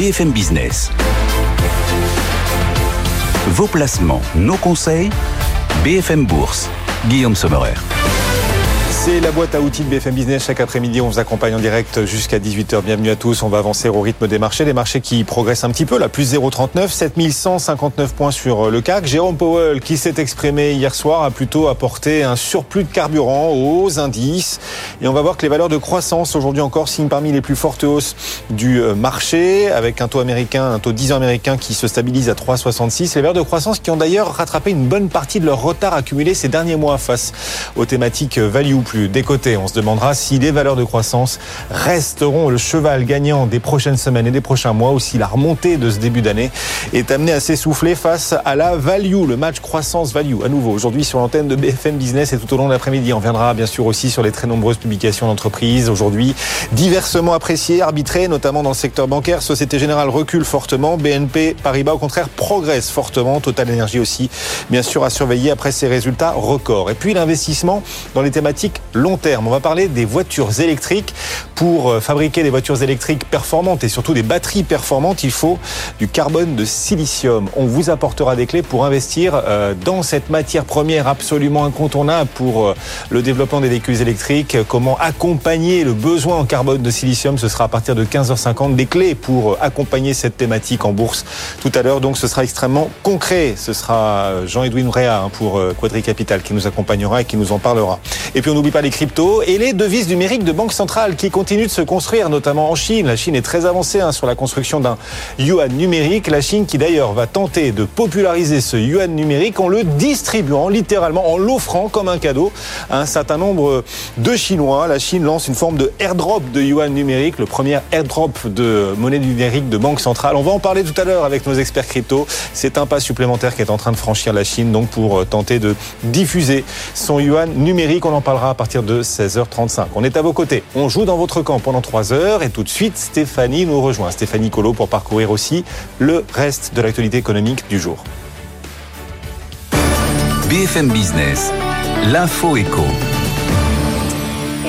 BFM Business. Vos placements, nos conseils, BFM Bourse. Guillaume Sommerer. C'est la boîte à outils de BFM Business. Chaque après-midi, on vous accompagne en direct jusqu'à 18h. Bienvenue à tous. On va avancer au rythme des marchés. Les marchés qui progressent un petit peu, là, plus 0,39, 7159 points sur le CAC. Jérôme Powell, qui s'est exprimé hier soir, a plutôt apporté un surplus de carburant aux indices. Et on va voir que les valeurs de croissance, aujourd'hui encore, signent parmi les plus fortes hausses du euh, marché, avec un taux américain, un taux 10 ans américain qui se stabilise à 3,66. Les valeurs de croissance qui ont d'ailleurs rattrapé une bonne partie de leur retard accumulé ces derniers mois face aux thématiques value plus décoté. On se demandera si les valeurs de croissance resteront le cheval gagnant des prochaines semaines et des prochains mois ou si la remontée de ce début d'année est amenée à s'essouffler face à la value, le match croissance-value. À nouveau, aujourd'hui sur l'antenne de BFM Business et tout au long de l'après-midi. On viendra bien sûr aussi sur les très nombreuses publications d'entreprises aujourd'hui diversement appréciées, arbitrées, notamment dans le secteur bancaire. Société Générale recule fortement, BNP Paribas au contraire progresse fortement, Total Energy aussi, bien sûr à surveiller après ses résultats records. Et puis l'investissement dans les thématiques long terme. On va parler des voitures électriques. Pour euh, fabriquer des voitures électriques performantes et surtout des batteries performantes, il faut du carbone de silicium. On vous apportera des clés pour investir euh, dans cette matière première absolument incontournable pour euh, le développement des véhicules électriques. Comment accompagner le besoin en carbone de silicium? Ce sera à partir de 15h50 des clés pour accompagner cette thématique en bourse tout à l'heure. Donc ce sera extrêmement concret. Ce sera Jean-Edwin Réa hein, pour Quadri Capital qui nous accompagnera et qui nous en parlera. Et puis on pas les cryptos et les devises numériques de banque centrale qui continuent de se construire, notamment en Chine. La Chine est très avancée hein, sur la construction d'un yuan numérique. La Chine qui d'ailleurs va tenter de populariser ce yuan numérique en le distribuant littéralement, en l'offrant comme un cadeau à un certain nombre de Chinois. La Chine lance une forme de airdrop de yuan numérique, le premier airdrop de monnaie numérique de banque centrale. On va en parler tout à l'heure avec nos experts crypto. C'est un pas supplémentaire qui est en train de franchir la Chine donc pour tenter de diffuser son yuan numérique. On en parlera partir de 16h35. On est à vos côtés. On joue dans votre camp pendant 3 heures et tout de suite, Stéphanie nous rejoint. Stéphanie Colo pour parcourir aussi le reste de l'actualité économique du jour. BFM Business, l'info éco.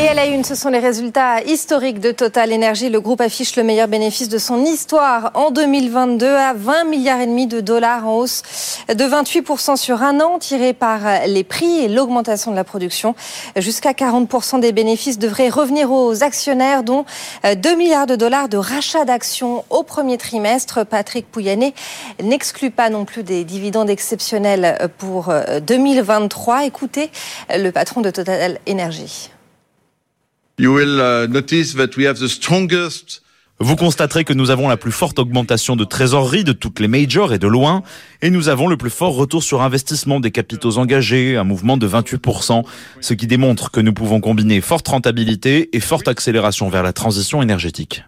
Et à la une, ce sont les résultats historiques de Total Energy. Le groupe affiche le meilleur bénéfice de son histoire en 2022 à 20 milliards et demi de dollars en hausse de 28% sur un an, tiré par les prix et l'augmentation de la production. Jusqu'à 40% des bénéfices devraient revenir aux actionnaires, dont 2 milliards de dollars de rachat d'actions au premier trimestre. Patrick Pouyanné n'exclut pas non plus des dividendes exceptionnels pour 2023. Écoutez le patron de Total Energy. Uh, Vous constaterez que nous avons la plus forte augmentation de trésorerie de toutes les majors et de loin, et nous avons le plus fort retour sur investissement des capitaux engagés, un mouvement de 28%, ce qui démontre que nous pouvons combiner forte rentabilité et forte accélération vers la transition énergétique.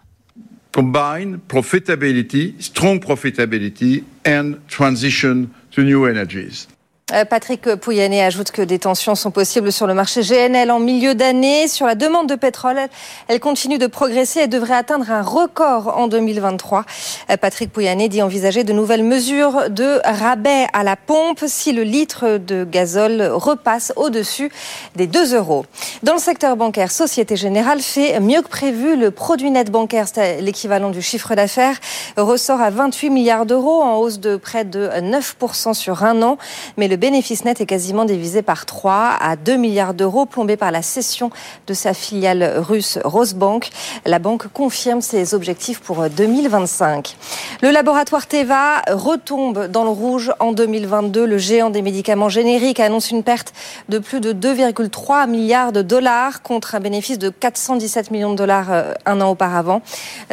Combine profitability, strong profitability and transition to new energies. Euh, Patrick Pouyanné ajoute que des tensions sont possibles sur le marché GNL en milieu d'année. Sur la demande de pétrole, elle continue de progresser et devrait atteindre un record en 2023. Euh, Patrick Pouyanné dit envisager de nouvelles mesures de rabais à la pompe si le litre de gazole repasse au-dessus des 2 euros. Dans le secteur bancaire, Société Générale fait mieux que prévu. Le produit net bancaire, c'est l'équivalent du chiffre d'affaires, ressort à 28 milliards d'euros en hausse de près de 9% sur un an. Mais le bénéfice net est quasiment divisé par 3 à 2 milliards d'euros, plombé par la cession de sa filiale russe Rosbank. La banque confirme ses objectifs pour 2025. Le laboratoire Teva retombe dans le rouge en 2022. Le géant des médicaments génériques annonce une perte de plus de 2,3 milliards de dollars contre un bénéfice de 417 millions de dollars euh, un an auparavant.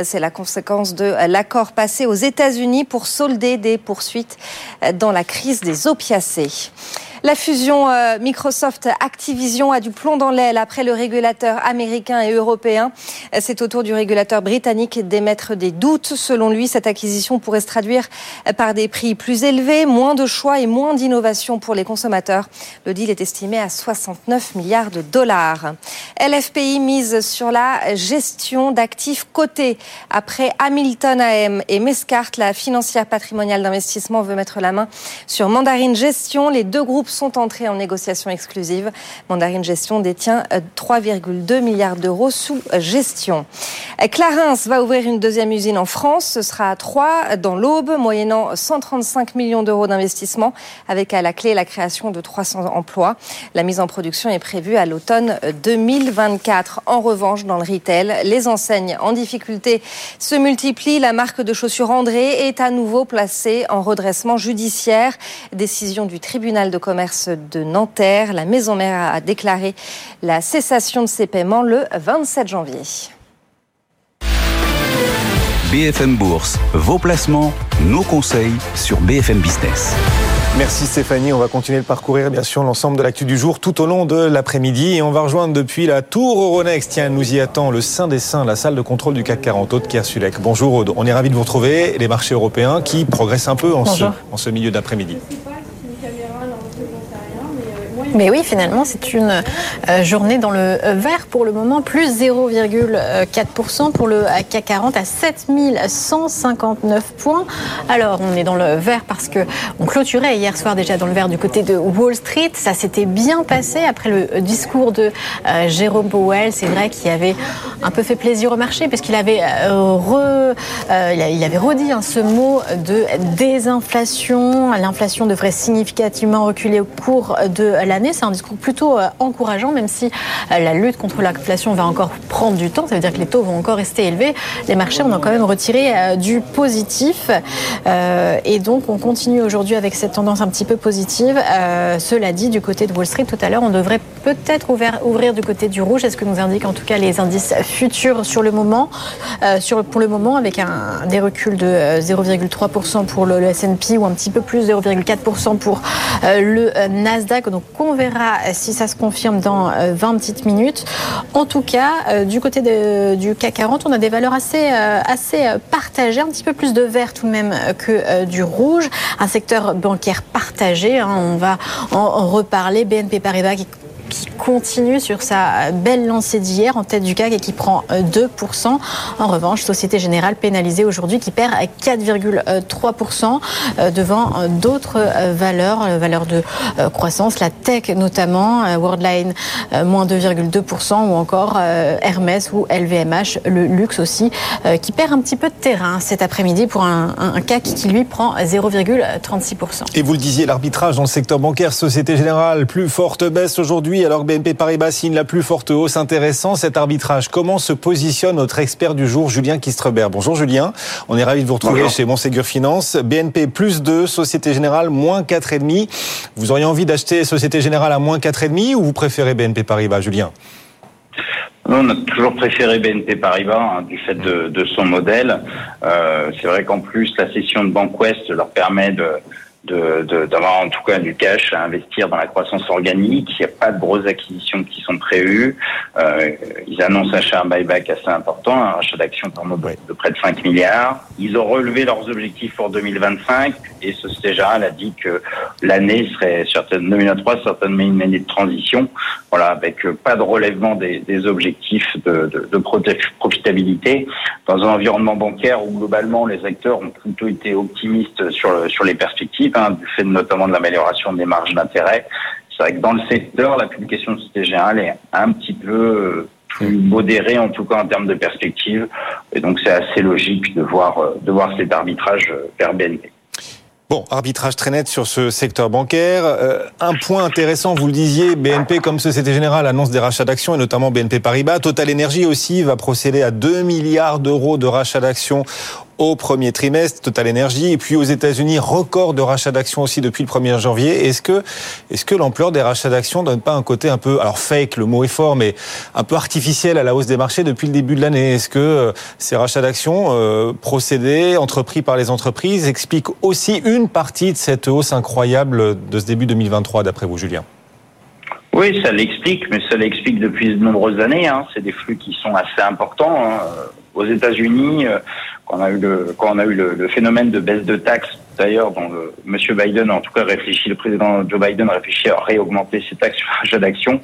C'est la conséquence de l'accord passé aux États-Unis pour solder des poursuites dans la crise des opiacés. wichtig. La fusion euh, Microsoft-Activision a du plomb dans l'aile après le régulateur américain et européen. C'est au tour du régulateur britannique d'émettre des doutes. Selon lui, cette acquisition pourrait se traduire par des prix plus élevés, moins de choix et moins d'innovation pour les consommateurs. Le deal est estimé à 69 milliards de dollars. LFPI mise sur la gestion d'actifs cotés. Après Hamilton AM et Mescart, la financière patrimoniale d'investissement veut mettre la main sur Mandarine Gestion. Les deux groupes sont entrés en négociation exclusive. Mandarine Gestion détient 3,2 euh, milliards d'euros sous gestion. Clarins va ouvrir une deuxième usine en France. Ce sera à Troyes, dans l'Aube, moyennant 135 millions d'euros d'investissement, avec à la clé la création de 300 emplois. La mise en production est prévue à l'automne 2024. En revanche, dans le retail, les enseignes en difficulté se multiplient. La marque de chaussures André est à nouveau placée en redressement judiciaire. Décision du tribunal de commerce de Nanterre. La maison mère a déclaré la cessation de ses paiements le 27 janvier. BFM Bourse, vos placements, nos conseils sur BFM Business. Merci Stéphanie. On va continuer de parcourir bien sûr l'ensemble de l'actu du jour tout au long de l'après-midi et on va rejoindre depuis la tour Euronext. Tiens, nous y attend le Saint des Saints, la salle de contrôle du CAC 40, Aude Kersulek. Bonjour Aude. On est ravi de vous retrouver. Les marchés européens qui progressent un peu en, ce, en ce milieu d'après-midi. Mais oui, finalement, c'est une euh, journée dans le euh, vert pour le moment, plus 0,4% pour le CAC 40 à 7159 points. Alors, on est dans le vert parce que on clôturait hier soir déjà dans le vert du côté de Wall Street. Ça s'était bien passé après le discours de euh, Jérôme Powell. C'est vrai qu'il avait un peu fait plaisir au marché puisqu'il avait, re, il avait redit hein, ce mot de désinflation. L'inflation devrait significativement reculer au cours de la c'est un discours plutôt euh, encourageant, même si euh, la lutte contre l'inflation va encore prendre du temps. Ça veut dire que les taux vont encore rester élevés. Les marchés ont quand même retiré euh, du positif. Et donc, on continue aujourd'hui avec cette tendance un petit peu positive. Cela dit, du côté de Wall Street, tout à l'heure, on devrait peut-être ouvrir du côté du rouge. est ce que nous indiquent en tout cas les indices futurs sur le moment. Pour le moment, avec un, des reculs de 0,3% pour le, S&P ou un petit peu plus, 0,4% pour le Nasdaq? Donc, on verra si ça se confirme dans 20 euh, petites minutes. En tout cas, euh, du côté du CAC 40, on a des valeurs assez, euh, assez partagées, un petit peu plus de vert tout de même que du rouge. Un secteur bancaire partagé, hein. on va en reparler. BNP Paribas qui qui continue sur sa belle lancée d'hier en tête du CAC et qui prend 2%. Euh, en revanche, Société Générale pénalisée aujourd'hui qui perd 4,3% euh, devant euh, d'autres valeurs, valeurs de croissance, la tech notamment, Worldline moins 2,2% ou encore Hermès ou LVMH, le luxe aussi, qui perd un petit peu de terrain cet après-midi pour un, un CAC qui lui prend 0,36%. Et vous le disiez, l'arbitrage dans le secteur bancaire, Société Générale, plus forte baisse aujourd'hui alors que BNP Paribas signe la plus forte hausse. Intéressant cet arbitrage. Comment se positionne notre expert du jour, Julien Kistrebert? Bonjour Julien, on est ravi de vous retrouver chez Monségur Finance. BNP plus 2, Société Générale moins 4,5. Vous auriez envie d'acheter Société Générale à moins 4,5 ou vous préférez BNP Paribas, Julien? On a toujours préféré BNP Paribas hein, du fait de, son modèle. Euh, c'est vrai qu'en plus, la session de Bank West leur permet de, d'avoir en tout cas du cash à investir dans la croissance organique. Il n'y a pas de grosses acquisitions qui sont prévues. Euh, ils annoncent un buyback assez important, un rachat d'actions de près de 5 milliards. Ils ont relevé leurs objectifs pour 2025 et Société Générale a dit que l'année serait certainement 2023 certainement une année de transition. Voilà, avec pas de relèvement des, des objectifs de, de, de, profitabilité dans un environnement bancaire où globalement les acteurs ont plutôt été optimistes sur, sur les perspectives, hein, du fait notamment de l'amélioration des marges d'intérêt. C'est vrai que dans le secteur, la publication de Société Générale est un petit peu plus modérée, en tout cas en termes de perspective. Et donc c'est assez logique de voir, de voir cet arbitrage vers BNP. Bon, arbitrage très net sur ce secteur bancaire. Euh, un point intéressant, vous le disiez, BNP comme Société Générale annonce des rachats d'actions et notamment BNP Paribas. Total Energy aussi va procéder à 2 milliards d'euros de rachats d'actions au premier trimestre, Total Energy, et puis aux États-Unis, record de rachats d'actions aussi depuis le 1er janvier. Est-ce que, l'ampleur des rachats d'actions donne pas un côté un peu, alors fake, le mot est fort, mais un peu artificiel à la hausse des marchés depuis le début de l'année? Est-ce que euh, ces rachats d'actions euh, procédés, entrepris par les entreprises, expliquent aussi une partie de cette hausse incroyable de ce début 2023, d'après vous, Julien? Oui, ça l'explique, mais ça l'explique depuis de nombreuses années. Hein. C'est des flux qui sont assez importants. Hein. Aux États-Unis, euh, quand on a eu le, quand on a eu le, phénomène de baisse de taxes, d'ailleurs, dont le, Monsieur Biden, en tout cas, réfléchit, le président Joe Biden réfléchit à réaugmenter ses taxes sur rachat d'actions.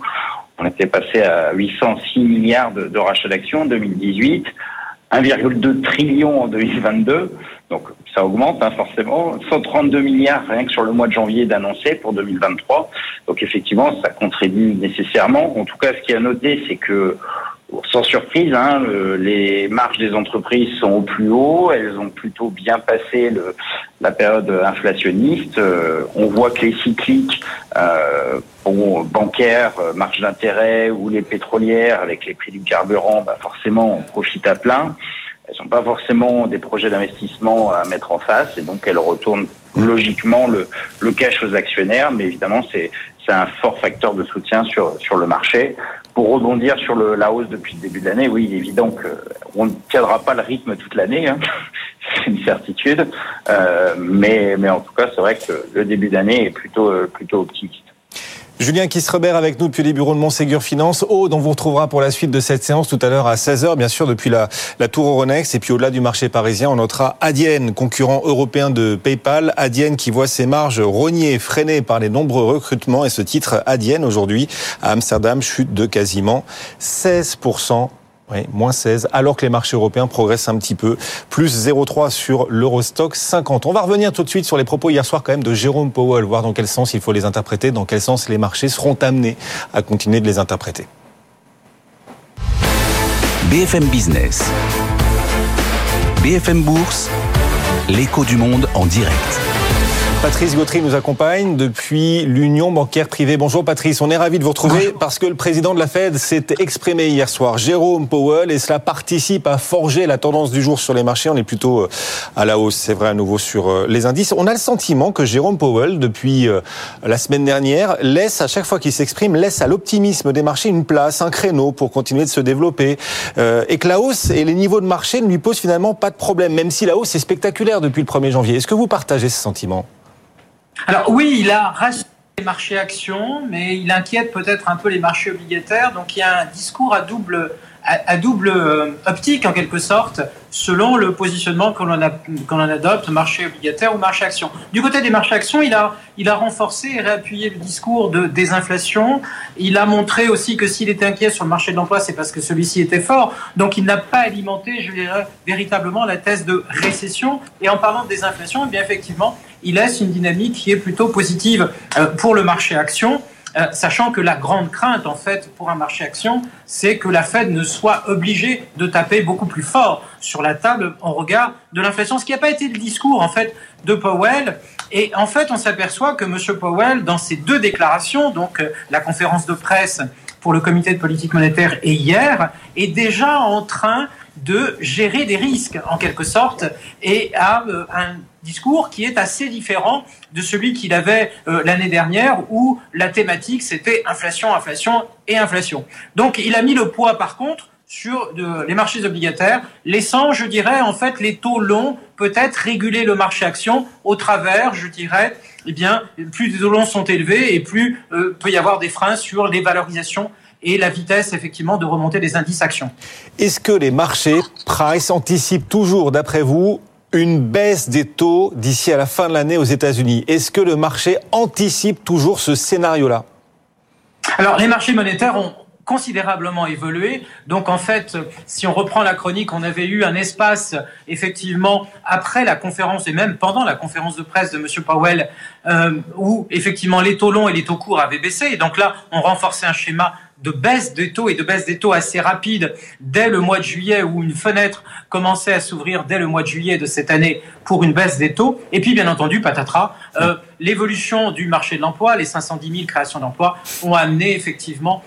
On était passé à 806 milliards de, de rachats d'actions en 2018, 1,2 trillion en 2022. Donc ça augmente hein, forcément. 132 milliards rien que sur le mois de janvier d'annoncer pour 2023. Donc effectivement, ça contribue nécessairement. En tout cas, ce qui a noté, c'est que sans surprise, hein, les marges des entreprises sont au plus haut. Elles ont plutôt bien passé le, la période inflationniste. Euh, on voit que les cycliques euh, bancaires, euh, marge d'intérêt ou les pétrolières, avec les prix du carburant, bah forcément, on profite à plein. Elles sont pas forcément des projets d'investissement à mettre en face, et donc elles retournent logiquement le, le cash aux actionnaires. Mais évidemment, c'est c'est un fort facteur de soutien sur sur le marché pour rebondir sur le, la hausse depuis le début de l'année, oui, il est évident qu'on ne tiendra pas le rythme toute l'année, hein. c'est une certitude. Euh, mais, mais en tout cas, c'est vrai que le début d'année est plutôt, euh, plutôt optimiste. Julien Kisrebert avec nous depuis les bureaux de Montségur Finance. Aude, on vous retrouvera pour la suite de cette séance tout à l'heure à 16h, bien sûr, depuis la, tour Euronext. Et puis au-delà du marché parisien, on notera Adyen, concurrent européen de PayPal. Adyen qui voit ses marges rognées, freinées par les nombreux recrutements. Et ce titre, Adyen, aujourd'hui, à Amsterdam, chute de quasiment 16% oui, moins 16, alors que les marchés européens progressent un petit peu. Plus 0,3 sur l'Eurostock 50. On va revenir tout de suite sur les propos hier soir quand même de Jérôme Powell, voir dans quel sens il faut les interpréter, dans quel sens les marchés seront amenés à continuer de les interpréter. BFM Business. BFM Bourse. L'écho du monde en direct. Patrice Gautry nous accompagne depuis l'Union bancaire privée. Bonjour Patrice, on est ravi de vous retrouver parce que le président de la Fed s'est exprimé hier soir, Jérôme Powell, et cela participe à forger la tendance du jour sur les marchés. On est plutôt euh, à la hausse, c'est vrai à nouveau sur euh, les indices. On a le sentiment que Jérôme Powell, depuis euh, la semaine dernière, laisse à chaque fois qu'il s'exprime, laisse à l'optimisme des marchés une place, un créneau pour continuer de se développer, et que la hausse et les niveaux de marché ne lui posent finalement pas de problème, même si la hausse est spectaculaire depuis le 1er janvier. Est-ce que vous partagez ce sentiment? Alors oui, il a rassuré les marchés actions, mais il inquiète peut-être un peu les marchés obligataires. Donc il y a un discours à double à, double euh, optique en quelque sorte, selon le positionnement que l'on adopte, marché obligataire ou marché action. Du côté des marchés actions, il a, il a renforcé et réappuyé le discours de désinflation. Il a montré aussi que s'il était inquiet sur le marché de l'emploi, c'est parce que celui-ci était fort. Donc il n'a pas alimenté, je dirais, véritablement la thèse de récession. Et en parlant de désinflation, eh bien effectivement, il laisse une dynamique qui est plutôt positive euh, pour le marché action. Euh, sachant que la grande crainte, en fait, pour un marché action, c'est que la Fed ne soit obligée de taper beaucoup plus fort sur la table en regard de l'inflation, ce qui n'a pas été le discours, en fait, de Powell. Et en fait, on s'aperçoit que M. Powell, dans ses deux déclarations, donc euh, la conférence de presse pour le comité de politique monétaire et hier, est déjà en train de gérer des risques, en quelque sorte, et a euh, un discours qui est assez différent de celui qu'il avait euh, l'année dernière où la thématique c'était inflation, inflation et inflation. Donc il a mis le poids par contre sur les marchés obligataires, laissant, je dirais, en fait, les taux longs peut-être réguler le marché action au travers, je dirais, eh bien, plus les taux longs sont élevés et plus euh, peut y avoir des freins sur les valorisations et la vitesse, effectivement, de remonter des indices actions. Est-ce que les marchés, price, anticipent toujours, d'après vous, une baisse des taux d'ici à la fin de l'année aux États-Unis? Est-ce que le marché anticipe toujours ce scénario-là? Alors, les marchés monétaires ont considérablement évolué. Donc en fait, si on reprend la chronique, on avait eu un espace effectivement après la conférence et même pendant la conférence de presse de Monsieur Powell euh, où effectivement les taux longs et les taux courts avaient baissé. Et donc là, on renforçait un schéma de baisse des taux et de baisse des taux assez rapide dès le mois de juillet où une fenêtre commençait à s'ouvrir dès le mois de juillet de cette année pour une baisse des taux. Et puis, bien entendu, patatras, euh, l'évolution du marché de l'emploi, les 510 000 créations d'emplois ont amené effectivement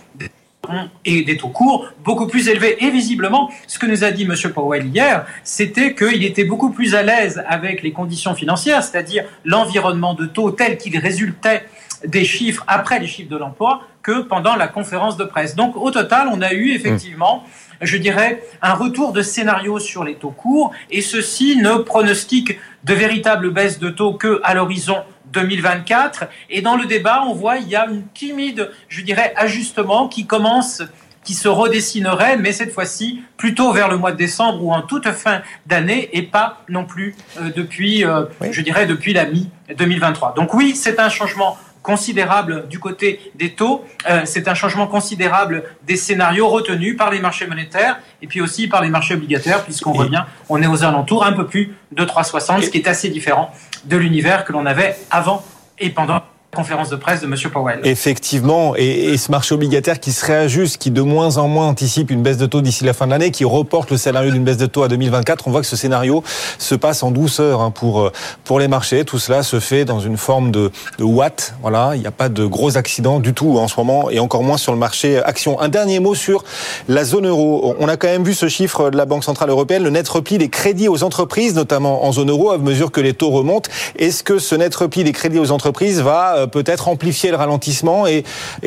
et des taux courts beaucoup plus élevés. Et visiblement, ce que nous a dit M. Powell hier, c'était qu'il était beaucoup plus à l'aise avec les conditions financières, c'est-à-dire l'environnement de taux tel qu'il résultait des chiffres après les chiffres de l'emploi que pendant la conférence de presse. Donc au total, on a eu effectivement, je dirais, un retour de scénario sur les taux courts et ceci ne pronostique de véritables baisses de taux que à l'horizon 2024. Et dans le débat, on voit il y a une timide, je dirais, ajustement qui commence qui se redessinerait, mais cette fois-ci plutôt vers le mois de décembre ou en toute fin d'année et pas non plus euh, depuis, euh, je dirais, depuis la mi-2023. Donc oui, c'est un changement considérable du côté des taux. Euh, c'est un changement considérable des scénarios retenus par les marchés monétaires et puis aussi par les marchés obligataires, puisqu'on bien, on est aux alentours un peu plus de 3,60, ce qui est assez différent de l'univers que l'on avait avant et pendant conférence de presse de M. Powell. Effectivement, et, et, ce marché obligataire qui se réajuste, qui de moins en moins anticipe une baisse de taux d'ici la fin de l'année, qui reporte le scénario d'une baisse de taux à 2024, on voit que ce scénario se passe en douceur hein, pour pour les marchés. Tout cela se fait dans une forme de, de watt. Voilà, il n'y a pas de gros accidents du tout en ce moment, et encore moins sur le marché action. Un dernier mot sur la zone euro. On a quand même vu ce chiffre de la Banque centrale européenne, le net repli des crédits aux entreprises, notamment en zone euro, à mesure que les taux remontent. Est-ce que ce net repli des crédits aux entreprises va euh, peut-être amplifier le ralentissement et,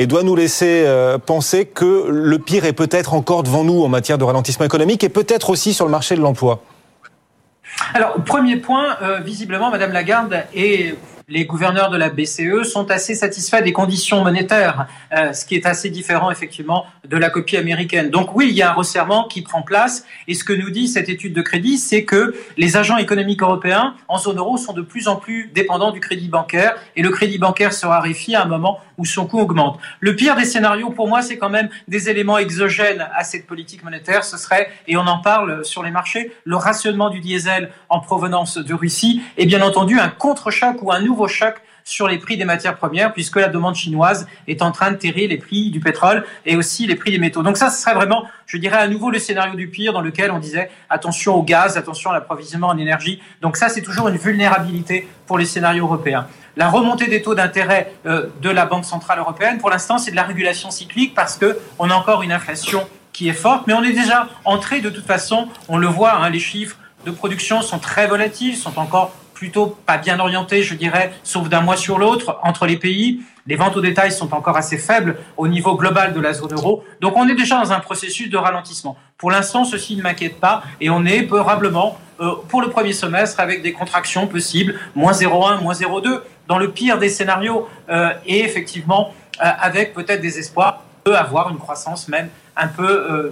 doit nous laisser euh, penser que le pire est peut-être encore devant nous en matière de ralentissement économique et peut-être aussi sur le marché de l'emploi. Alors, premier point, euh, visiblement, Madame Lagarde est les gouverneurs de la BCE sont assez satisfaits des conditions monétaires, euh, ce qui est assez différent effectivement de la copie américaine. Donc oui, il y a un resserrement qui prend place. Et ce que nous dit cette étude de crédit, c'est que les agents économiques européens en zone euro sont de plus en plus dépendants du crédit bancaire et le crédit bancaire se raréfie à un moment où son coût augmente. Le pire des scénarios pour moi, c'est quand même des éléments exogènes à cette politique monétaire. Ce serait, et on en parle sur les marchés, le rationnement du diesel en provenance de Russie et bien entendu un contre-choc ou un nouveau choc sur les prix des matières premières, puisque la demande chinoise est en train de terrer les prix du pétrole et aussi les prix des métaux. Donc ça, ce serait vraiment, je dirais à nouveau le scénario du pire dans lequel on disait attention au gaz, attention à l'approvisionnement en énergie. Donc ça, c'est toujours une vulnérabilité pour les scénarios européens. La remontée des taux d'intérêt euh, de la Banque centrale européenne, pour l'instant, c'est de la régulation cyclique parce que on a encore une inflation qui est forte, mais on est déjà entré de toute façon, on le voit, hein, les chiffres de production sont très volatiles, sont encore plutôt pas bien orienté, je dirais, sauf d'un mois sur l'autre entre les pays. Les ventes au détail sont encore assez faibles au niveau global de la zone euro. Donc on est déjà dans un processus de ralentissement. Pour l'instant, ceci ne m'inquiète pas et on est probablement euh, pour le premier semestre avec des contractions possibles, moins 0,1, moins 0,2, dans le pire des scénarios euh, et effectivement euh, avec peut-être des espoirs de avoir une croissance même un peu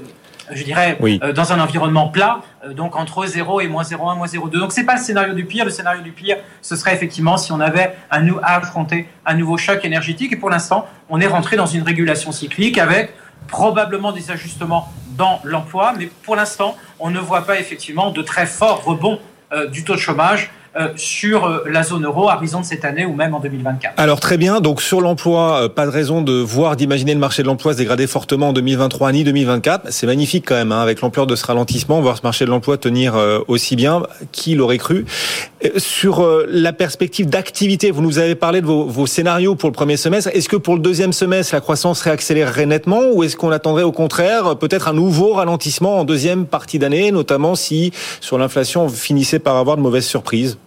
je dirais, euh, dans un environnement plat, euh, donc entre 0 et moins 0,1, moins 0,2. Donc c'est pas le scénario du pire. Le scénario du pire, ce serait effectivement si on avait à affronter un nouveau choc énergétique. Et pour l'instant, on est rentré dans une régulation cyclique avec probablement des ajustements dans l'emploi, mais pour l'instant, on ne voit pas effectivement de très forts rebonds euh, du taux de chômage sur euh, la zone euro à raison de cette année ou même en 2024. Alors très bien, donc sur l'emploi, euh, pas de raison de voir, d'imaginer le marché de l'emploi se dégrader fortement en 2023 ni 2024. C'est magnifique quand même, hein, avec l'ampleur de ce ralentissement, voir ce marché de l'emploi tenir aussi bien. Qui l'aurait cru? Sur la perspective d'activité, vous nous avez parlé de vos, vos scénarios pour le premier semestre. Est-ce que pour le deuxième semestre, la croissance réaccélérerait nettement ou est-ce qu'on attendrait au contraire peut-être un nouveau ralentissement en deuxième partie d'année, notamment si sur l'inflation on finissait par avoir de mauvaises surprises?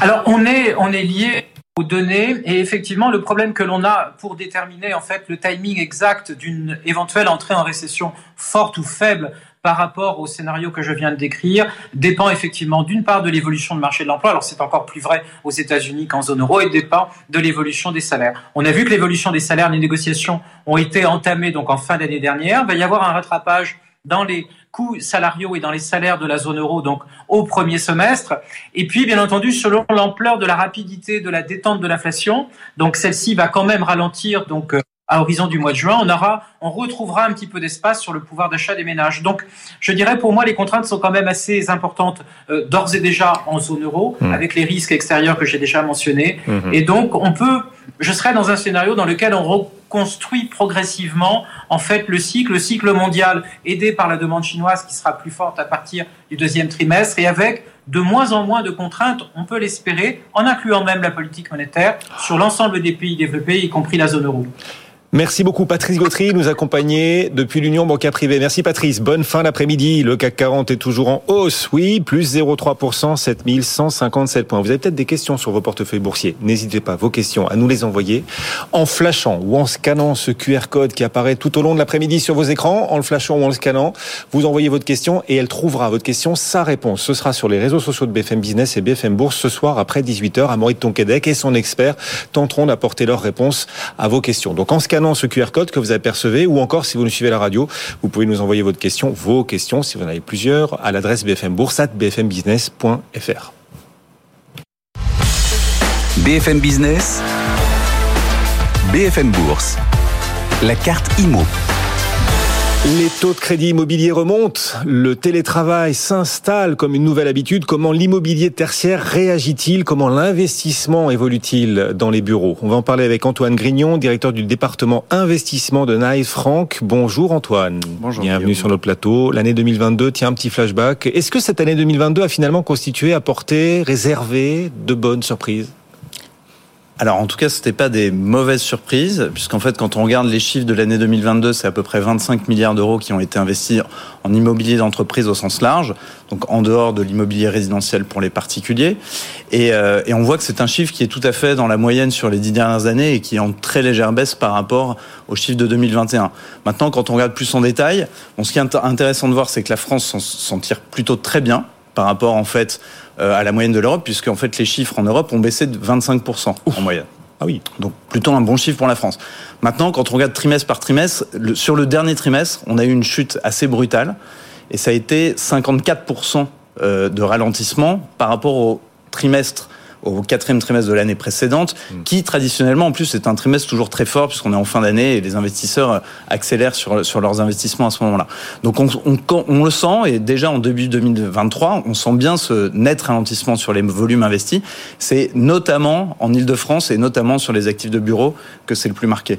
Alors on est on lié aux données et effectivement le problème que l'on a pour déterminer en fait le timing exact d'une éventuelle entrée en récession forte ou faible par rapport au scénario que je viens de décrire dépend effectivement d'une part de l'évolution du marché de l'emploi, alors c'est encore plus vrai aux États-Unis qu'en zone euro, et dépend de l'évolution des salaires. On a vu que l'évolution des salaires, les négociations ont été entamées donc en fin d'année dernière. Il va y avoir un rattrapage dans les coûts salariaux et dans les salaires de la zone euro, donc au premier semestre. Et puis, bien entendu, selon l'ampleur de la rapidité de la détente de l'inflation, donc celle-ci va quand même ralentir, donc euh, à horizon du mois de juin, on aura, on retrouvera un petit peu d'espace sur le pouvoir d'achat des ménages. Donc, je dirais pour moi, les contraintes sont quand même assez importantes euh, d'ores et déjà en zone euro, mmh. avec les risques extérieurs que j'ai déjà mentionnés. Mmh. Et donc, on peut, je serais dans un scénario dans lequel on construit progressivement en fait le cycle, le cycle mondial aidé par la demande chinoise qui sera plus forte à partir du deuxième trimestre et avec de moins en moins de contraintes, on peut l'espérer, en incluant même la politique monétaire sur l'ensemble des pays développés, y compris la zone euro. Merci beaucoup Patrice Gautry, nous accompagner depuis l'Union bancaire privée. Merci Patrice, bonne fin d'après-midi. Le CAC 40 est toujours en hausse, oui, plus 0,3%, 7157 points. Vous avez peut-être des questions sur vos portefeuilles boursiers. N'hésitez pas, vos questions, à nous les envoyer en flashant ou en scannant ce QR code qui apparaît tout au long de l'après-midi sur vos écrans, en le flashant ou en le scannant. Vous envoyez votre question et elle trouvera votre question, sa réponse. Ce sera sur les réseaux sociaux de BFM Business et BFM Bourse ce soir après 18h. Amaury Tonquédec et son expert tenteront d'apporter leur réponse à vos questions. Donc en scannant ce QR code que vous apercevez, ou encore si vous nous suivez à la radio, vous pouvez nous envoyer votre question, vos questions, si vous en avez plusieurs, à l'adresse bfmbourse@bfmbusiness.fr. BFM Business, BFM Bourse, la carte IMO. Les taux de crédit immobilier remontent, le télétravail s'installe comme une nouvelle habitude. Comment l'immobilier tertiaire réagit-il? Comment l'investissement évolue-t-il dans les bureaux? On va en parler avec Antoine Grignon, directeur du département investissement de Nice Franck. Bonjour Antoine. Bonjour. Bienvenue sur notre plateau. L'année 2022, tiens un petit flashback. Est-ce que cette année 2022 a finalement constitué, apporté, réservé de bonnes surprises? Alors en tout cas, c'était pas des mauvaises surprises, puisqu'en fait, quand on regarde les chiffres de l'année 2022, c'est à peu près 25 milliards d'euros qui ont été investis en immobilier d'entreprise au sens large, donc en dehors de l'immobilier résidentiel pour les particuliers. Et, euh, et on voit que c'est un chiffre qui est tout à fait dans la moyenne sur les dix dernières années et qui est en très légère baisse par rapport aux chiffres de 2021. Maintenant, quand on regarde plus en détail, bon, ce qui est intéressant de voir, c'est que la France s'en tire plutôt très bien par rapport en fait euh, à la moyenne de l'Europe, puisque en fait les chiffres en Europe ont baissé de 25% en moyenne. Ah oui. Donc plutôt un bon chiffre pour la France. Maintenant, quand on regarde trimestre par trimestre, le, sur le dernier trimestre, on a eu une chute assez brutale, et ça a été 54% euh, de ralentissement par rapport au trimestre au quatrième trimestre de l'année précédente, hmm. qui traditionnellement en plus est un trimestre toujours très fort puisqu'on est en fin d'année et les investisseurs accélèrent sur, sur leurs investissements à ce moment-là. Donc on, on, on, le sent et déjà en début 2023, on sent bien ce net ralentissement sur les volumes investis. C'est notamment en Ile-de-France et notamment sur les actifs de bureau que c'est le plus marqué.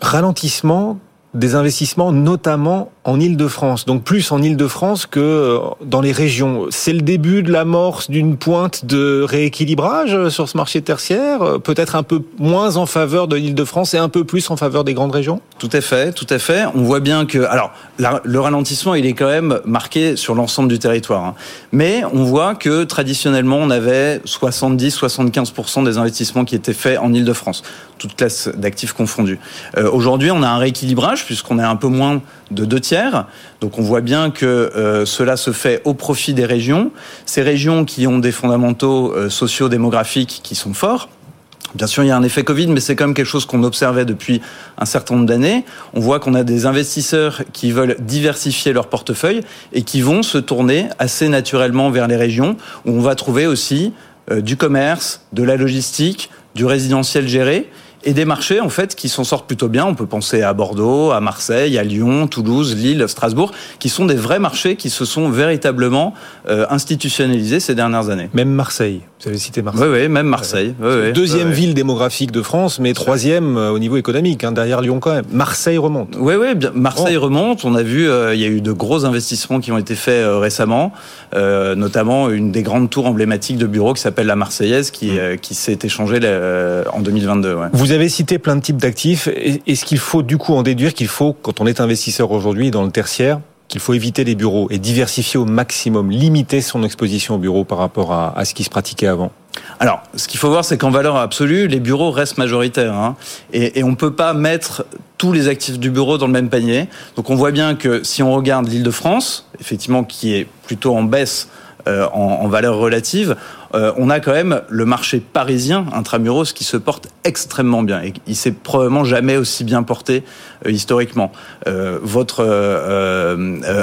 Ralentissement des investissements, notamment en Ile-de-France. Donc plus en Ile-de-France que euh, dans les régions. C'est le début de l'amorce d'une pointe de rééquilibrage sur ce marché tertiaire, euh, peut-être un peu moins en faveur de l'Ile-de-France et un peu plus en faveur des grandes régions? Tout à fait, tout à fait. On voit bien que... Alors, le ralentissement, il est quand même marqué sur l'ensemble du territoire. Hein. Mais on voit que traditionnellement, on avait 70-75% des investissements qui étaient faits en Ile-de-France, toutes classes d'actifs confondus. Euh, Aujourd'hui, on a un rééquilibrage puisqu'on est un peu moins de deux tiers. Donc on voit bien que euh, cela se fait au profit des régions. Ces régions qui ont des fondamentaux euh, socio-démographiques qui sont forts. Bien sûr, il y a un effet Covid, mais c'est quand même quelque chose qu'on observait depuis un certain nombre d'années. On voit qu'on a des investisseurs qui veulent diversifier leur portefeuille et qui vont se tourner assez naturellement vers les régions où on va trouver aussi euh, du commerce, de la logistique, du résidentiel géré et des marchés en fait qui s'en sortent plutôt bien. On peut penser à Bordeaux, à Marseille, à Lyon, Toulouse, Lille, Strasbourg, qui sont des vrais marchés qui se sont véritablement euh, institutionnalisés ces dernières années. Même Marseille. Vous avez cité Marseille. Oui, oui, même Marseille. Oui, deuxième ville démographique de France, mais troisième euh, au niveau économique, hein, derrière Lyon quand même. Marseille remonte. Oui, oui, bien, Marseille remonte. On a vu, euh, il y a eu de gros investissements qui ont été faits récemment, notamment une des grandes tours emblématiques de bureaux qui s'appelle la Marseillaise, qui, mmh. qui s'est échangée en 2022. Ouais. Vous avez cité plein de types d'actifs. Est-ce qu'il faut du coup en déduire qu'il faut, quand on est investisseur aujourd'hui dans le tertiaire, qu'il faut éviter les bureaux et diversifier au maximum, limiter son exposition au bureau par rapport à, ce qui se pratiquait avant alors, ce qu'il faut voir, c'est qu'en valeur absolue, les bureaux restent majoritaires. Hein, et, on ne peut pas mettre tous les actifs du bureau dans le même panier. Donc on voit bien que si on regarde l'île de France, effectivement, qui est plutôt en baisse euh, en, valeur relative, euh, on a quand même le marché parisien intramuros qui se porte extrêmement bien et il s'est probablement jamais aussi bien porté euh, historiquement. votre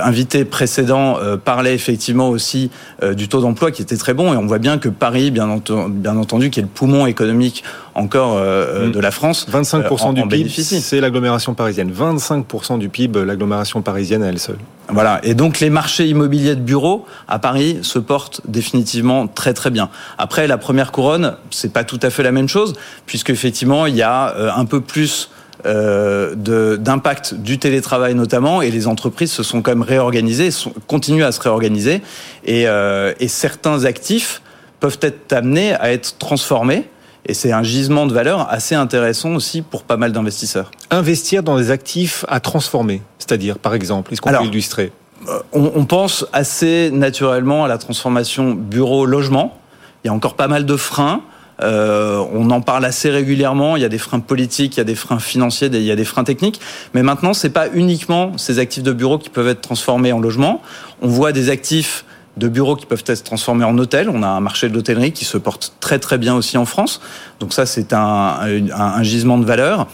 invité précédent parlait effectivement aussi du taux d'emploi qui était très bon et on voit bien que Paris, bien, entendu, qui est le poumon économique encore mmh. de la France, 25% du PIB, c'est l'agglomération parisienne. 25% du PIB, l'agglomération parisienne à elle seule. Voilà. Et donc les marchés immobiliers de bureaux à Paris se portent définitivement très très bien. Après la première couronne, c'est pas tout à fait la même chose puisque effectivement il y a euh, un peu plus euh, d'impact du télétravail notamment et les entreprises se sont quand même réorganisées, continuent à se réorganiser et, euh, et certains actifs peuvent être amenés à être transformés et c'est un gisement de valeur assez intéressant aussi pour pas mal d'investisseurs. Investir dans des actifs à transformer, c'est-à-dire, par exemple, est-ce qu'on peut illustrer? euh, on, pense assez naturellement à la transformation bureau-logement. Il y a encore pas mal de freins. Euh, on en parle assez régulièrement. Il y a des freins politiques, il y a des freins financiers, il y a des freins techniques. Mais maintenant, c'est pas uniquement ces actifs de bureau qui peuvent être transformés en logement. On voit des actifs de bureaux qui peuvent être transformés en hôtels. On a un marché de l'hôtellerie qui se porte très très bien aussi en France. Donc ça, c'est un, gisement de valeur.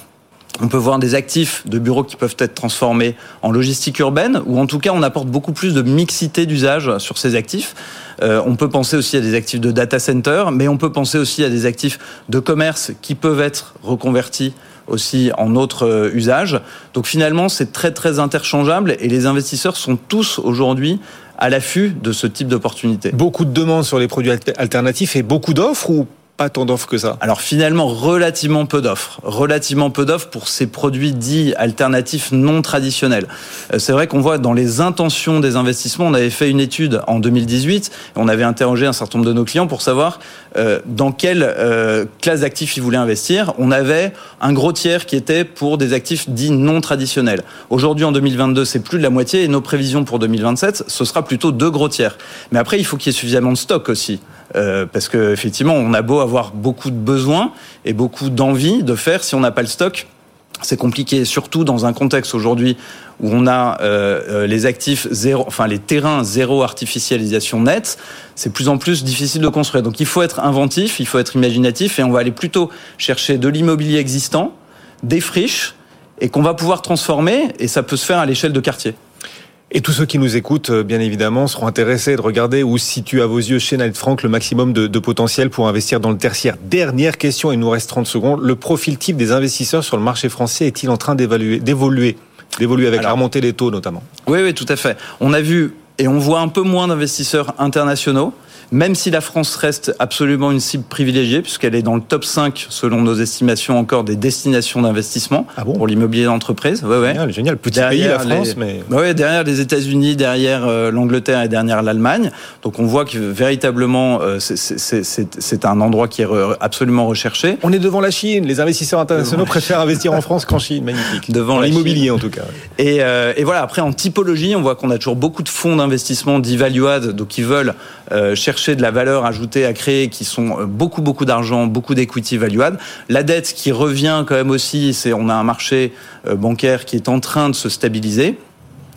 On peut voir des actifs de bureaux qui peuvent être transformés en logistique urbaine, ou en tout cas on apporte beaucoup plus de mixité d'usage sur ces actifs. Euh, on peut penser aussi à des actifs de data center, mais on peut penser aussi à des actifs de commerce qui peuvent être reconvertis aussi en autres usages. Donc finalement, c'est très très interchangeable et les investisseurs sont tous aujourd'hui à l'affût de ce type d'opportunité. Beaucoup de demandes sur les produits alternatifs et beaucoup d'offres ou pas tant d'offres que ça Alors finalement, relativement peu d'offres. Relativement peu d'offres pour ces produits dits alternatifs non traditionnels. Euh, c'est vrai qu'on voit dans les intentions des investissements, on avait fait une étude en 2018, on avait interrogé un certain nombre de nos clients pour savoir euh, dans quelle euh, classe d'actifs ils voulaient investir. On avait un gros tiers qui était pour des actifs dits non traditionnels. Aujourd'hui, en 2022, c'est plus de la moitié et nos prévisions pour 2027, ce sera plutôt deux gros tiers. Mais après, il faut qu'il y ait suffisamment de stock aussi. Parce que effectivement, on a beau avoir beaucoup de besoins et beaucoup d'envie de faire, si on n'a pas le stock, c'est compliqué, surtout dans un contexte aujourd'hui où on a euh, euh, les actifs zéro, enfin les terrains zéro artificialisation nette, c'est plus en plus difficile de construire. Donc il faut être inventif, il faut être imaginatif, et on va aller plutôt chercher de l'immobilier existant, des friches, et qu'on va pouvoir transformer, et ça peut se faire à l'échelle de quartier. Et tous ceux qui nous écoutent, euh, bien évidemment, seront intéressés de regarder où situe à vos yeux chez Knight Frank le maximum de, de, potentiel pour investir dans le tertiaire. Dernière question, il nous reste 30 secondes. Le profil type des investisseurs sur le marché français est-il en train d'évoluer, d'évoluer, d'évoluer avec la remontée des taux notamment? Oui, oui, tout à fait. On a vu et on voit un peu moins d'investisseurs internationaux même si la France reste absolument une cible privilégiée, puisqu'elle est dans le top 5, selon nos estimations, encore des destinations d'investissement ah bon pour l'immobilier d'entreprise. Ouais, ouais. Génial, génial. Petit pays, la France, mais... Ouais, derrière les États-Unis, derrière euh, l'Angleterre et derrière l'Allemagne. Donc on voit que véritablement, euh, c'est un endroit qui est absolument recherché. On est devant la Chine. Les investisseurs internationaux préfèrent investir en France qu'en Chine. Magnifique. Devant l'immobilier, en tout cas. Et, euh, et, voilà, après, en typologie, on voit qu'on a toujours beaucoup de fonds d'investissement d'evaluade, donc qui veulent chercher de la valeur ajoutée à créer qui sont euh, beaucoup beaucoup d'argent, beaucoup d'equity value add. La dette qui revient quand même aussi, c'est on a un marché euh, bancaire qui est en train de se stabiliser.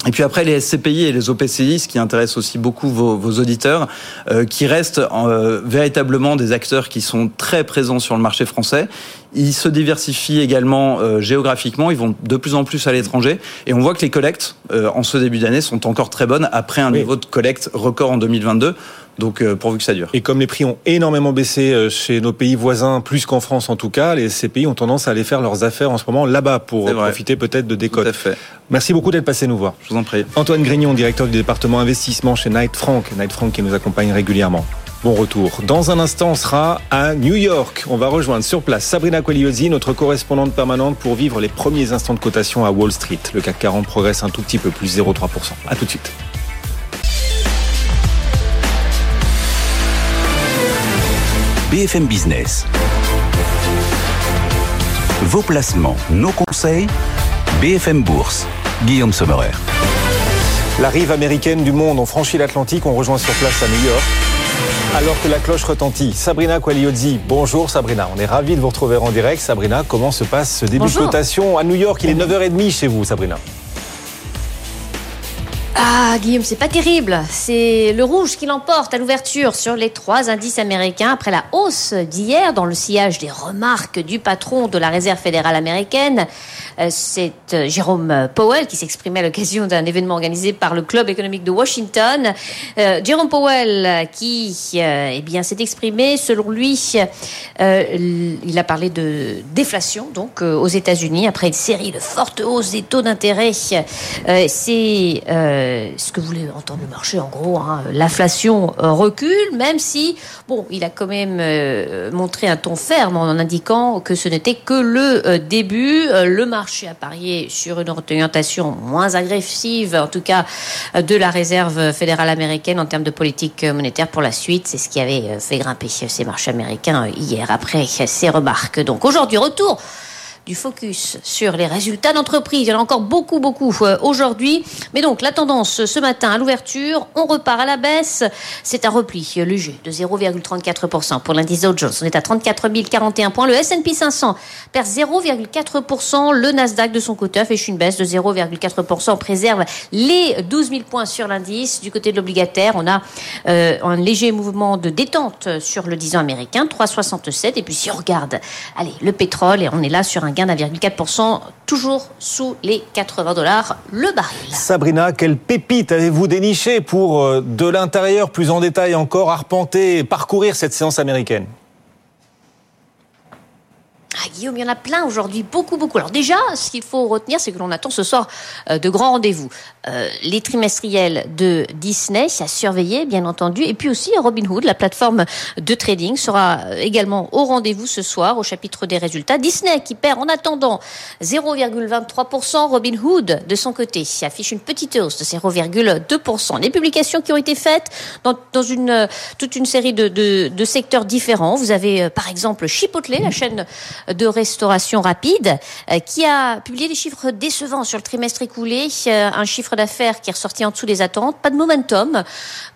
Et puis après les SCPI et les OPCI, ce qui intéresse aussi beaucoup vos, vos auditeurs, euh, qui restent véritablement des acteurs qui sont très présents sur le marché français. Ils se diversifient également euh, géographiquement, ils vont de plus en plus à l'étranger. Et on voit que les collectes, en ce début d'année, sont encore très bonnes après un niveau de collecte record en 2022. Donc euh, pourvu que ça dure. Et comme les prix ont énormément baissé chez nos pays voisins, plus qu'en France en tout cas, les, ces pays ont tendance à aller faire leurs affaires en ce moment là-bas pour profiter peut-être de décotes. Tout à fait. Merci beaucoup d'être passé nous voir. Je vous en prie. Antoine Grignon, directeur du département investissement chez Knight Frank. Knight Frank qui nous accompagne régulièrement. Bon retour. Dans un instant, on sera à New York. On va rejoindre sur place Sabrina Quagliozzi, notre correspondante permanente pour vivre les premiers instants de cotation à Wall Street. Le CAC 40 progresse un tout petit peu, plus 0,3%. À tout de suite. BFM Business. Vos placements, nos conseils. BFM Bourse. Guillaume Sommerer. La rive américaine du monde, on franchit l'Atlantique, on rejoint sur place à New York. Alors que la cloche retentit, Sabrina Quagliozzi, bonjour Sabrina, on est ravi de vous retrouver en direct. Sabrina, comment se passe ce début bonjour. de cotation à New York? Il est 9h30 chez vous Sabrina. Ah, Guillaume, c'est pas terrible. C'est le rouge qui l'emporte à l'ouverture sur les trois indices américains après la hausse d'hier dans le sillage des remarques du patron de la Réserve fédérale américaine. Euh, c'est euh, Jérôme Powell qui s'exprimait à l'occasion d'un événement organisé par le Club économique de Washington. Euh, Jérôme Powell qui eh bien s'est exprimé selon lui il a parlé de déflation donc aux États-Unis après une série de fortes hausses des taux d'intérêt. Ce que voulait entendre le marché en gros hein. l'inflation recule même si bon, il a quand même montré un ton ferme en indiquant que ce n'était que le début le marché a parié sur une orientation moins agressive, en tout cas de la Réserve fédérale américaine en termes de politique monétaire pour la suite. C'est ce qui avait fait grimper ces marchés américains hier après ces remarques. Donc aujourd'hui, retour du focus sur les résultats d'entreprise. Il y en a encore beaucoup, beaucoup euh, aujourd'hui. Mais donc, la tendance ce matin à l'ouverture, on repart à la baisse. C'est un repli léger de 0,34% pour l'indice Dow Jones. On est à 34 041 points. Le S&P 500 perd 0,4%. Le Nasdaq, de son côté, affiche une baisse de 0,4%. On préserve les 12 000 points sur l'indice. Du côté de l'obligataire, on a euh, un léger mouvement de détente sur le 10 ans américain, 3,67. Et puis, si on regarde, allez, le pétrole, et on est là sur un gain d'1,4%, toujours sous les 80 dollars le baril. Sabrina, quelle pépite avez-vous déniché pour, euh, de l'intérieur, plus en détail encore, arpenter, parcourir cette séance américaine? Ah, Guillaume, il y en a plein aujourd'hui, beaucoup, beaucoup. Alors déjà, ce qu'il faut retenir, c'est que l'on attend ce soir euh, de grands rendez-vous. Euh, les trimestriels de Disney, à surveiller, bien entendu, et puis aussi Robinhood, la plateforme de trading, sera également au rendez-vous ce soir au chapitre des résultats. Disney qui perd en attendant 0,23%, Robinhood de son côté affiche une petite hausse de 0,2%. Les publications qui ont été faites dans, toute une série de, secteurs différents. Vous avez euh, par exemple Chipotle, la chaîne de restauration rapide, euh, qui a publié des chiffres décevants sur le trimestre écoulé, euh, un chiffre d'affaires qui est ressorti en dessous des attentes, pas de momentum,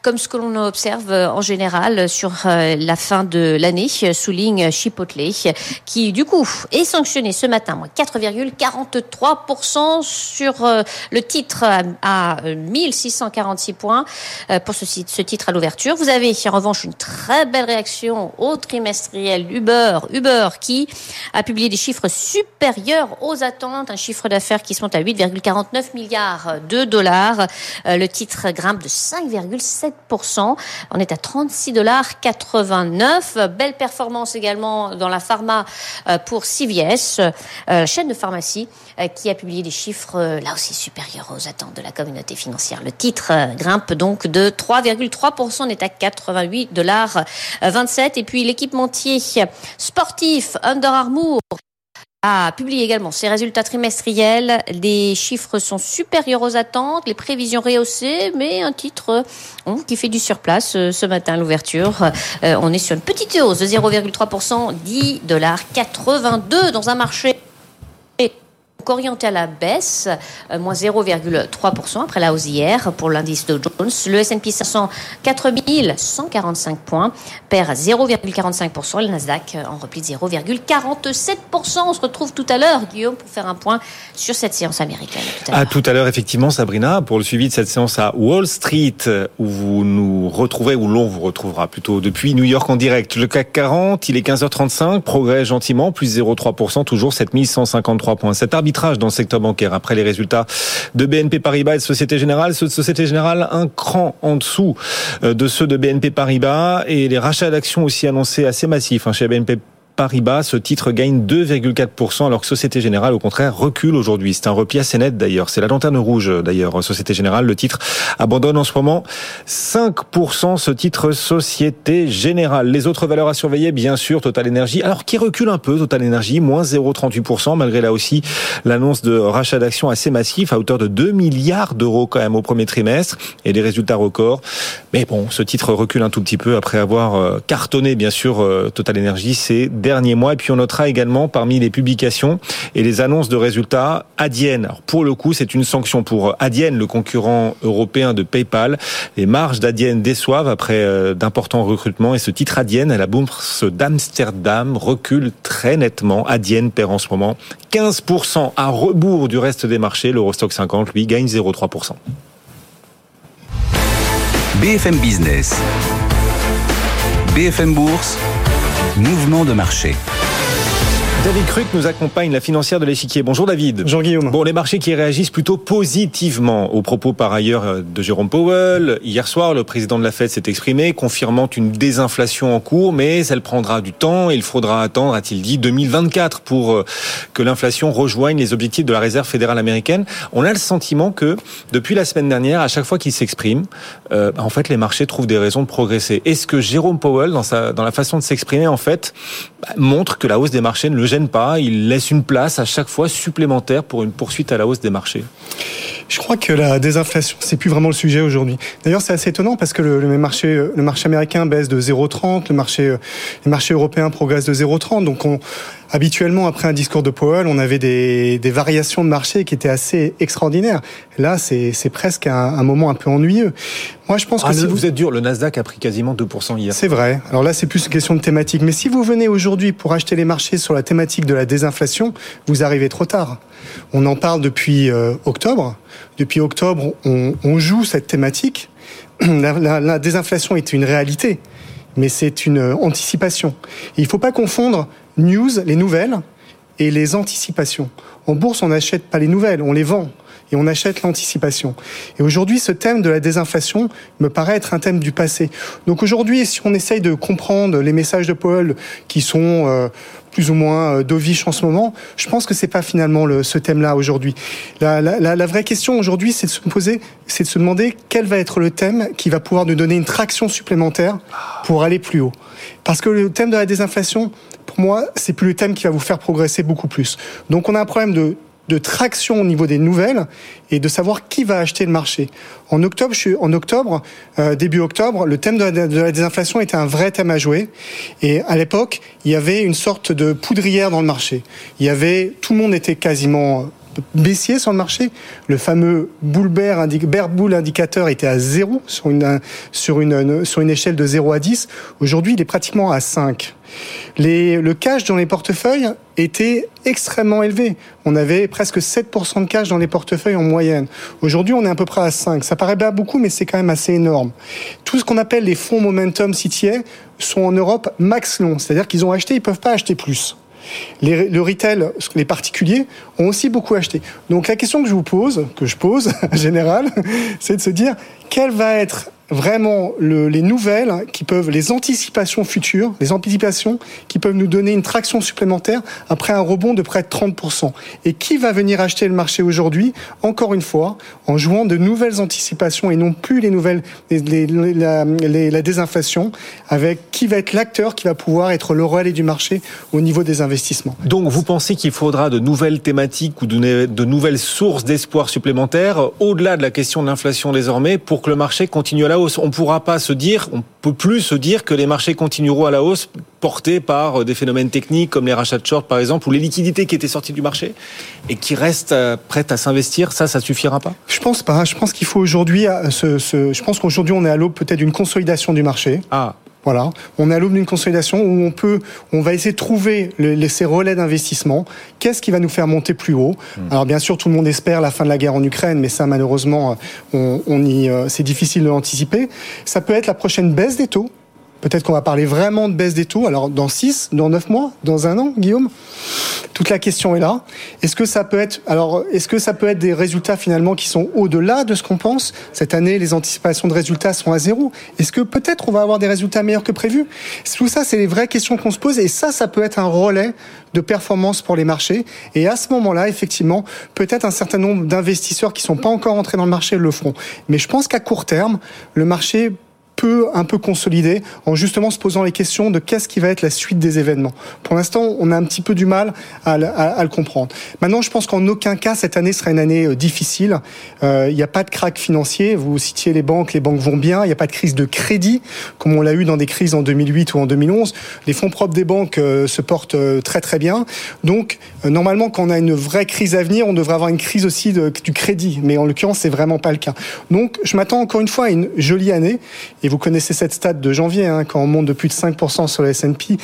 comme ce que l'on observe euh, en général sur la fin de l'année, souligne Chipotle, qui du coup est sanctionné ce matin, 4,43% sur le titre à 1646 points. Pour ce, titre à l'ouverture. Vous avez en revanche une très belle réaction au trimestriel Uber, Uber qui a publié des chiffres supérieurs aux attentes, un chiffre d'affaires qui se monte à 8,49 milliards de dollars. Euh, le titre grimpe de 5,7%. On est à 36 dollars 89. Belle performance également dans la pharma euh, pour CVS, euh, chaîne de pharmacie qui a publié des chiffres là aussi supérieurs aux attentes de la communauté financière. Le titre grimpe donc de 3,3%. On est à 88 dollars 27. Et puis l'équipementier sportif Under Armour a publié également ses résultats trimestriels. Les chiffres sont supérieurs aux attentes, les prévisions rehaussées, mais un titre oh, qui fait du surplace euh, ce matin à l'ouverture. Euh, on est sur une petite hausse de 0,3%, 10 dollars 82 dans un marché orienté à la baisse, euh, moins 0,3% après la hausse hier pour l'indice Dow Jones. Le S&P 500, 4145 points, perd 0,45%. Le Nasdaq en repli de 0,47%. On se retrouve tout à l'heure, Guillaume, pour faire un point sur cette séance américaine. À tout à l'heure, effectivement, Sabrina, pour le suivi de cette séance à Wall Street, où vous nous retrouvez, où l'on vous retrouvera plutôt depuis New York en direct. Le CAC 40, il est 15h35, progrès gentiment, plus 0,3%, toujours 7153 points. Cet arbitre dans le secteur bancaire après les résultats de BNP Paribas et de Société Générale. Ceux de Société Générale, un cran en dessous euh, de ceux de BNP Paribas et les rachats d'actions aussi annoncés assez massifs hein, chez BNP Paribas, ce titre gagne 2,4% alors que Société Générale, au contraire, recule aujourd'hui. C'est un repli assez net d'ailleurs. C'est la lanterne rouge d'ailleurs. Société Générale, le titre abandonne en ce moment 5% ce titre Société Générale. Les autres valeurs à surveiller, bien sûr, Total Energy. Alors qui recule un peu, Total Energy, moins 0,38% malgré là aussi l'annonce de rachat d'actions assez massif à hauteur de 2 milliards d'euros quand même au premier trimestre et des résultats records. Mais bon, ce titre recule un tout petit peu après avoir euh, cartonné, bien sûr, euh, Total Energy. C'est derniers mois. Et puis on notera également parmi les publications et les annonces de résultats Adyen. Alors pour le coup, c'est une sanction pour Adyen, le concurrent européen de PayPal. Les marges d'Adyen déçoivent après euh, d'importants recrutements et ce titre Adyen à la bourse d'Amsterdam recule très nettement. Adyen perd en ce moment 15% à rebours du reste des marchés. L'Eurostock 50, lui, gagne 0,3%. BFM Business. BFM Bourse. Mouvement de marché. David Cruc nous accompagne, la financière de l'échiquier. Bonjour David. Bonjour Guillaume. Bon, les marchés qui réagissent plutôt positivement aux propos par ailleurs de Jérôme Powell. Hier soir, le président de la Fed s'est exprimé, confirmant une désinflation en cours, mais elle prendra du temps et il faudra attendre, a-t-il dit, 2024 pour euh, que l'inflation rejoigne les objectifs de la Réserve fédérale américaine. On a le sentiment que depuis la semaine dernière, à chaque fois qu'il s'exprime, euh, en fait, les marchés trouvent des raisons de progresser. Est-ce que Jérôme Powell, dans, sa, dans la façon de s'exprimer, en fait, bah, montre que la hausse des marchés ne le gêne pas. Il laisse une place à chaque fois supplémentaire pour une poursuite à la hausse des marchés. Je crois que la désinflation, c'est plus vraiment le sujet aujourd'hui. D'ailleurs, c'est assez étonnant parce que le, le, marché, le marché américain baisse de 0,30, le marché, les marchés européens progressent de 0,30. Donc, on, habituellement, après un discours de Powell, on avait des, des variations de marché qui étaient assez extraordinaires. Là, c'est presque un, un, moment un peu ennuyeux. Moi, je pense ah, que si vous... vous êtes dur, le Nasdaq a pris quasiment 2% hier. C'est vrai. Alors là, c'est plus une question de thématique. Mais si vous venez aujourd'hui pour acheter les marchés sur la thématique de la désinflation, vous arrivez trop tard. On en parle depuis euh, octobre. Depuis octobre, on, on joue cette thématique. La, la, la, désinflation est une réalité, mais c'est une anticipation. Et il ne faut pas confondre news, les nouvelles, et les anticipations. En bourse, on n'achète pas les nouvelles, on les vend. et on achète l'anticipation. Et aujourd'hui, ce thème de la désinflation me paraît être un thème du passé. Donc aujourd'hui, si on essaye de comprendre les messages de Paul qui sont euh, plus ou moins euh, dovish en ce moment. Je pense que c'est pas finalement le, ce thème-là aujourd'hui. La, la, la, vraie question aujourd'hui, c'est de se poser, c'est de se demander quel va être le thème qui va pouvoir nous donner une traction supplémentaire pour aller plus haut. Parce que le thème de la désinflation, pour moi, c'est plus le thème qui va vous faire progresser beaucoup plus. Donc on a un problème de de traction au niveau des nouvelles et de savoir qui va acheter le marché. En octobre, en octobre, euh, début octobre, le thème de la, de la, désinflation était un vrai thème à jouer. Et à l'époque, il y avait une sorte de poudrière dans le marché. Il y avait, tout le monde était quasiment baissier sur le marché. Le fameux bull bear, indicateur était à 0 sur une, sur une, sur une échelle de 0 à 10. Aujourd'hui, il est pratiquement à 5. Les, le cash dans les portefeuilles était extrêmement élevé. On avait presque 7% de cash dans les portefeuilles en moyenne. Aujourd'hui, on est à peu près à 5. Ça paraît pas beaucoup, mais c'est quand même assez énorme. Tout ce qu'on appelle les fonds momentum CTA sont en Europe max long. C'est-à-dire qu'ils ont acheté, ils peuvent pas acheter plus. Le retail, les particuliers, ont aussi beaucoup acheté. Donc la question que je vous pose, que je pose en général, c'est de se dire quelle va être vraiment le, les nouvelles qui peuvent, les anticipations futures, les anticipations qui peuvent nous donner une traction supplémentaire après un rebond de près de 30%. Et qui va venir acheter le marché aujourd'hui, encore une fois, en jouant de nouvelles anticipations et non plus les nouvelles, les, les, la, désinflation, avec qui va être l'acteur qui va pouvoir être le relais du marché au niveau des investissements. Donc vous pensez qu'il faudra de nouvelles thématiques ou de, de nouvelles sources d'espoir supplémentaires, au-delà de la question de l'inflation désormais, pour que le marché continue à la hausse. On ne pourra pas se dire, on peut plus se dire que les marchés continueront à la hausse portés par des phénomènes techniques comme les rachats de short par exemple ou les liquidités qui étaient sorties du marché et qui restent prêtes à s'investir. Ça, ça suffira pas? Je pense pas. Je pense qu'il faut aujourd'hui, ce, je pense qu'aujourd'hui on est à l'aube peut-être d'une consolidation du marché. Ah. Voilà, on est à l'aube d'une consolidation où on peut, on va essayer de trouver le, ces relais d'investissement. Qu'est-ce qui va nous faire monter plus haut? Mmh. Alors bien sûr, tout le monde espère la fin de la guerre en Ukraine, mais ça malheureusement, on, on y, c'est difficile de l'anticiper. Ça peut être la prochaine baisse des taux. Peut-être qu'on va parler vraiment de baisse des taux. Alors, dans 6, dans 9 mois, dans un an, Guillaume? Toute la question est là. Est-ce que ça peut être, alors, est-ce que ça peut être des résultats finalement qui sont au-delà de ce qu'on pense? Cette année, les anticipations de résultats sont à zéro. Est-ce que peut-être on va avoir des résultats meilleurs que prévu Tout ça, c'est les vraies questions qu'on se pose. Et ça, ça peut être un relais de performance pour les marchés. Et à ce moment-là, effectivement, peut-être un certain nombre d'investisseurs qui sont pas encore entrés dans le marché le feront. Mais je pense qu'à court terme, le marché peut un peu consolider en justement se posant les questions de qu'est-ce qui va être la suite des événements. Pour l'instant, on a un petit peu du mal à, à, à le comprendre. Maintenant, je pense qu'en aucun cas cette année sera une année euh, difficile. Euh, il n'y a pas de crack financier. Vous citiez les banques, les banques vont bien. Il n'y a pas de crise de crédit comme on l'a eu dans des crises en 2008 ou en 2011. Les fonds propres des banques euh, se portent très très bien. Donc normalement, quand on a une vraie crise à venir, on devrait avoir une crise aussi du crédit. Mais en l'occurrence, c'est vraiment pas le cas. Donc, je m'attends encore une fois à une jolie année. Vous connaissez cette stat de janvier, hein, quand on monte de plus de 5% sur le S&P,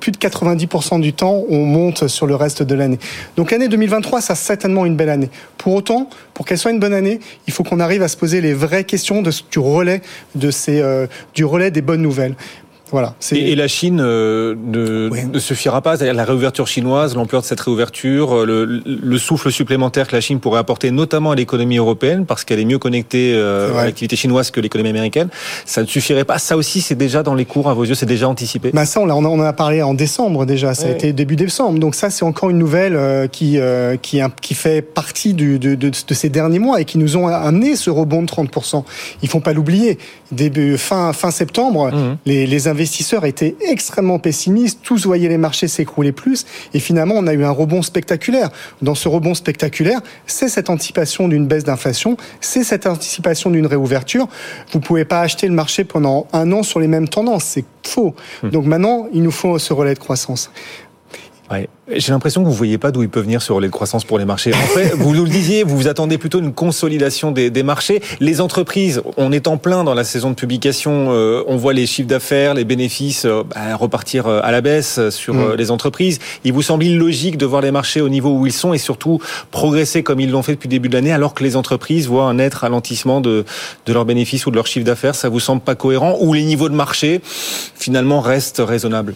plus de 90% du temps, on monte sur le reste de l'année. Donc l'année 2023, ça certainement une belle année. Pour autant, pour qu'elle soit une bonne année, il faut qu'on arrive à se poser les vraies questions euh, du relais des bonnes nouvelles. Voilà. Et, et, la Chine euh, ne, ne suffira pas, c'est-à-dire la réouverture chinoise, l'ampleur de cette réouverture, euh, le, le, souffle supplémentaire que la Chine pourrait apporter, notamment à l'économie européenne, parce qu'elle est mieux connectée euh, à l'activité chinoise que l'économie américaine, ça ne suffirait pas. Ça aussi, c'est déjà dans les cours à vos yeux, c'est déjà anticipé. Bah ça, on, on en a parlé en décembre déjà. Ça ouais. a été début décembre, donc ça, c'est encore une nouvelle euh, qui qui qui fait partie du, de, de, de, ces derniers mois et qui nous ont amené ce rebond de 30% Il faut pas l'oublier. Début fin fin septembre, mmh. les, les investisseurs étaient extrêmement pessimistes, tous voyaient les marchés s'écrouler plus, et finalement on a eu un rebond spectaculaire. Dans ce rebond spectaculaire, c'est cette anticipation d'une baisse d'inflation, c'est cette anticipation d'une réouverture. Vous pouvez pas acheter le marché pendant un an sur les mêmes tendances, c'est faux. Mmh. Donc maintenant, il nous faut ce relais de croissance. Ouais. J'ai l'impression que vous ne voyez pas d'où il peut venir ce relais de croissance pour les marchés. En fait, vous nous le disiez, vous vous attendez plutôt une consolidation des, des, marchés. Les entreprises, on est en plein dans la saison de publication. Euh, on voit les chiffres d'affaires, les bénéfices euh, bah, repartir à la baisse sur mmh. euh, les entreprises. Il vous semble illogique de voir les marchés au niveau où ils sont et surtout progresser comme ils l'ont fait depuis le début de l'année, alors que les entreprises voient un net ralentissement de, de leurs bénéfices ou de leur chiffre d'affaires. Ça vous semble pas cohérent ou les niveaux de marché finalement restent raisonnables?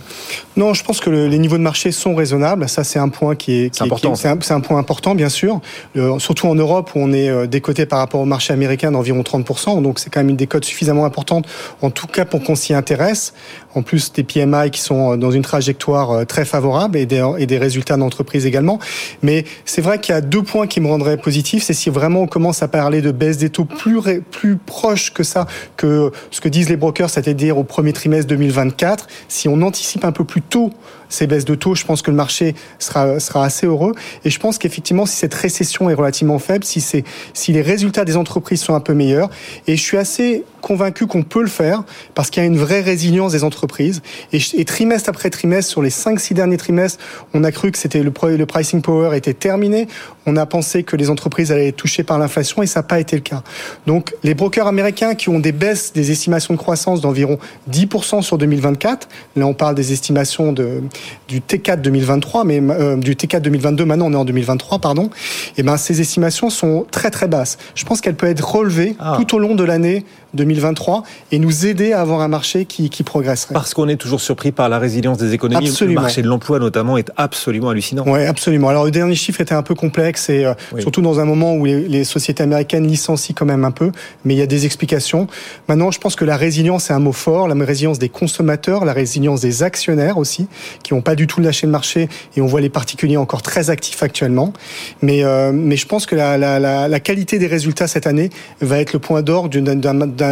Non, je pense que le, les niveaux de marché sont raisonnable. Ça, c'est un point qui est, important. C'est un, un, point important, bien sûr. Euh, surtout en Europe, où on est euh, décoté par rapport au marché américain d'environ 30%. Donc, c'est quand même une décote suffisamment importante, en tout cas pour qu'on s'y intéresse. En plus, des PMI qui sont dans une trajectoire très favorable et des, et des résultats d'entreprise également. Mais c'est vrai qu'il y a deux points qui me rendraient positif. C'est si vraiment on commence à parler de baisse des taux plus, plus proche que ça, que ce que disent les brokers, c'est-à-dire au premier trimestre 2024. Si on anticipe un peu plus tôt ces baisses de taux, je pense que le marché sera, sera assez heureux. Et je pense qu'effectivement, si cette récession est relativement faible, si, si les résultats des entreprises sont un peu meilleurs, et je suis assez convaincu qu'on peut le faire parce qu'il y a une vraie résilience des entreprises. Et, et trimestre après trimestre, sur les 5-6 derniers trimestres, on a cru que c'était le, le pricing power était terminé. On a pensé que les entreprises allaient être touchées par l'inflation et ça n'a pas été le cas. Donc les brokers américains qui ont des baisses des estimations de croissance d'environ 10% sur 2024, là on parle des estimations de, du T4 2023, mais euh, du T4 2022. Maintenant, on est en 2023, pardon. Et eh ben, ces estimations sont très très basses. Je pense qu'elles peuvent être relevées ah. tout au long de l'année 2023 et nous aider à avoir un marché qui, qui progresserait. Parce qu'on est toujours surpris par la résilience des économies. Absolument. Le marché de l'emploi, notamment, est absolument hallucinant. Oui, absolument. Alors, le dernier chiffre était un peu complexe et euh, surtout dans un moment où les, les, sociétés américaines licencient quand même un peu, mais il y a des explications. Maintenant, je pense que la résilience est un mot fort, la résilience des consommateurs, la résilience des actionnaires aussi, qui n'ont pas du tout lâché le marché et on voit les particuliers encore très actifs actuellement. Mais, euh, mais je pense que la, la, la, la, qualité des résultats cette année va être le point d'or d'une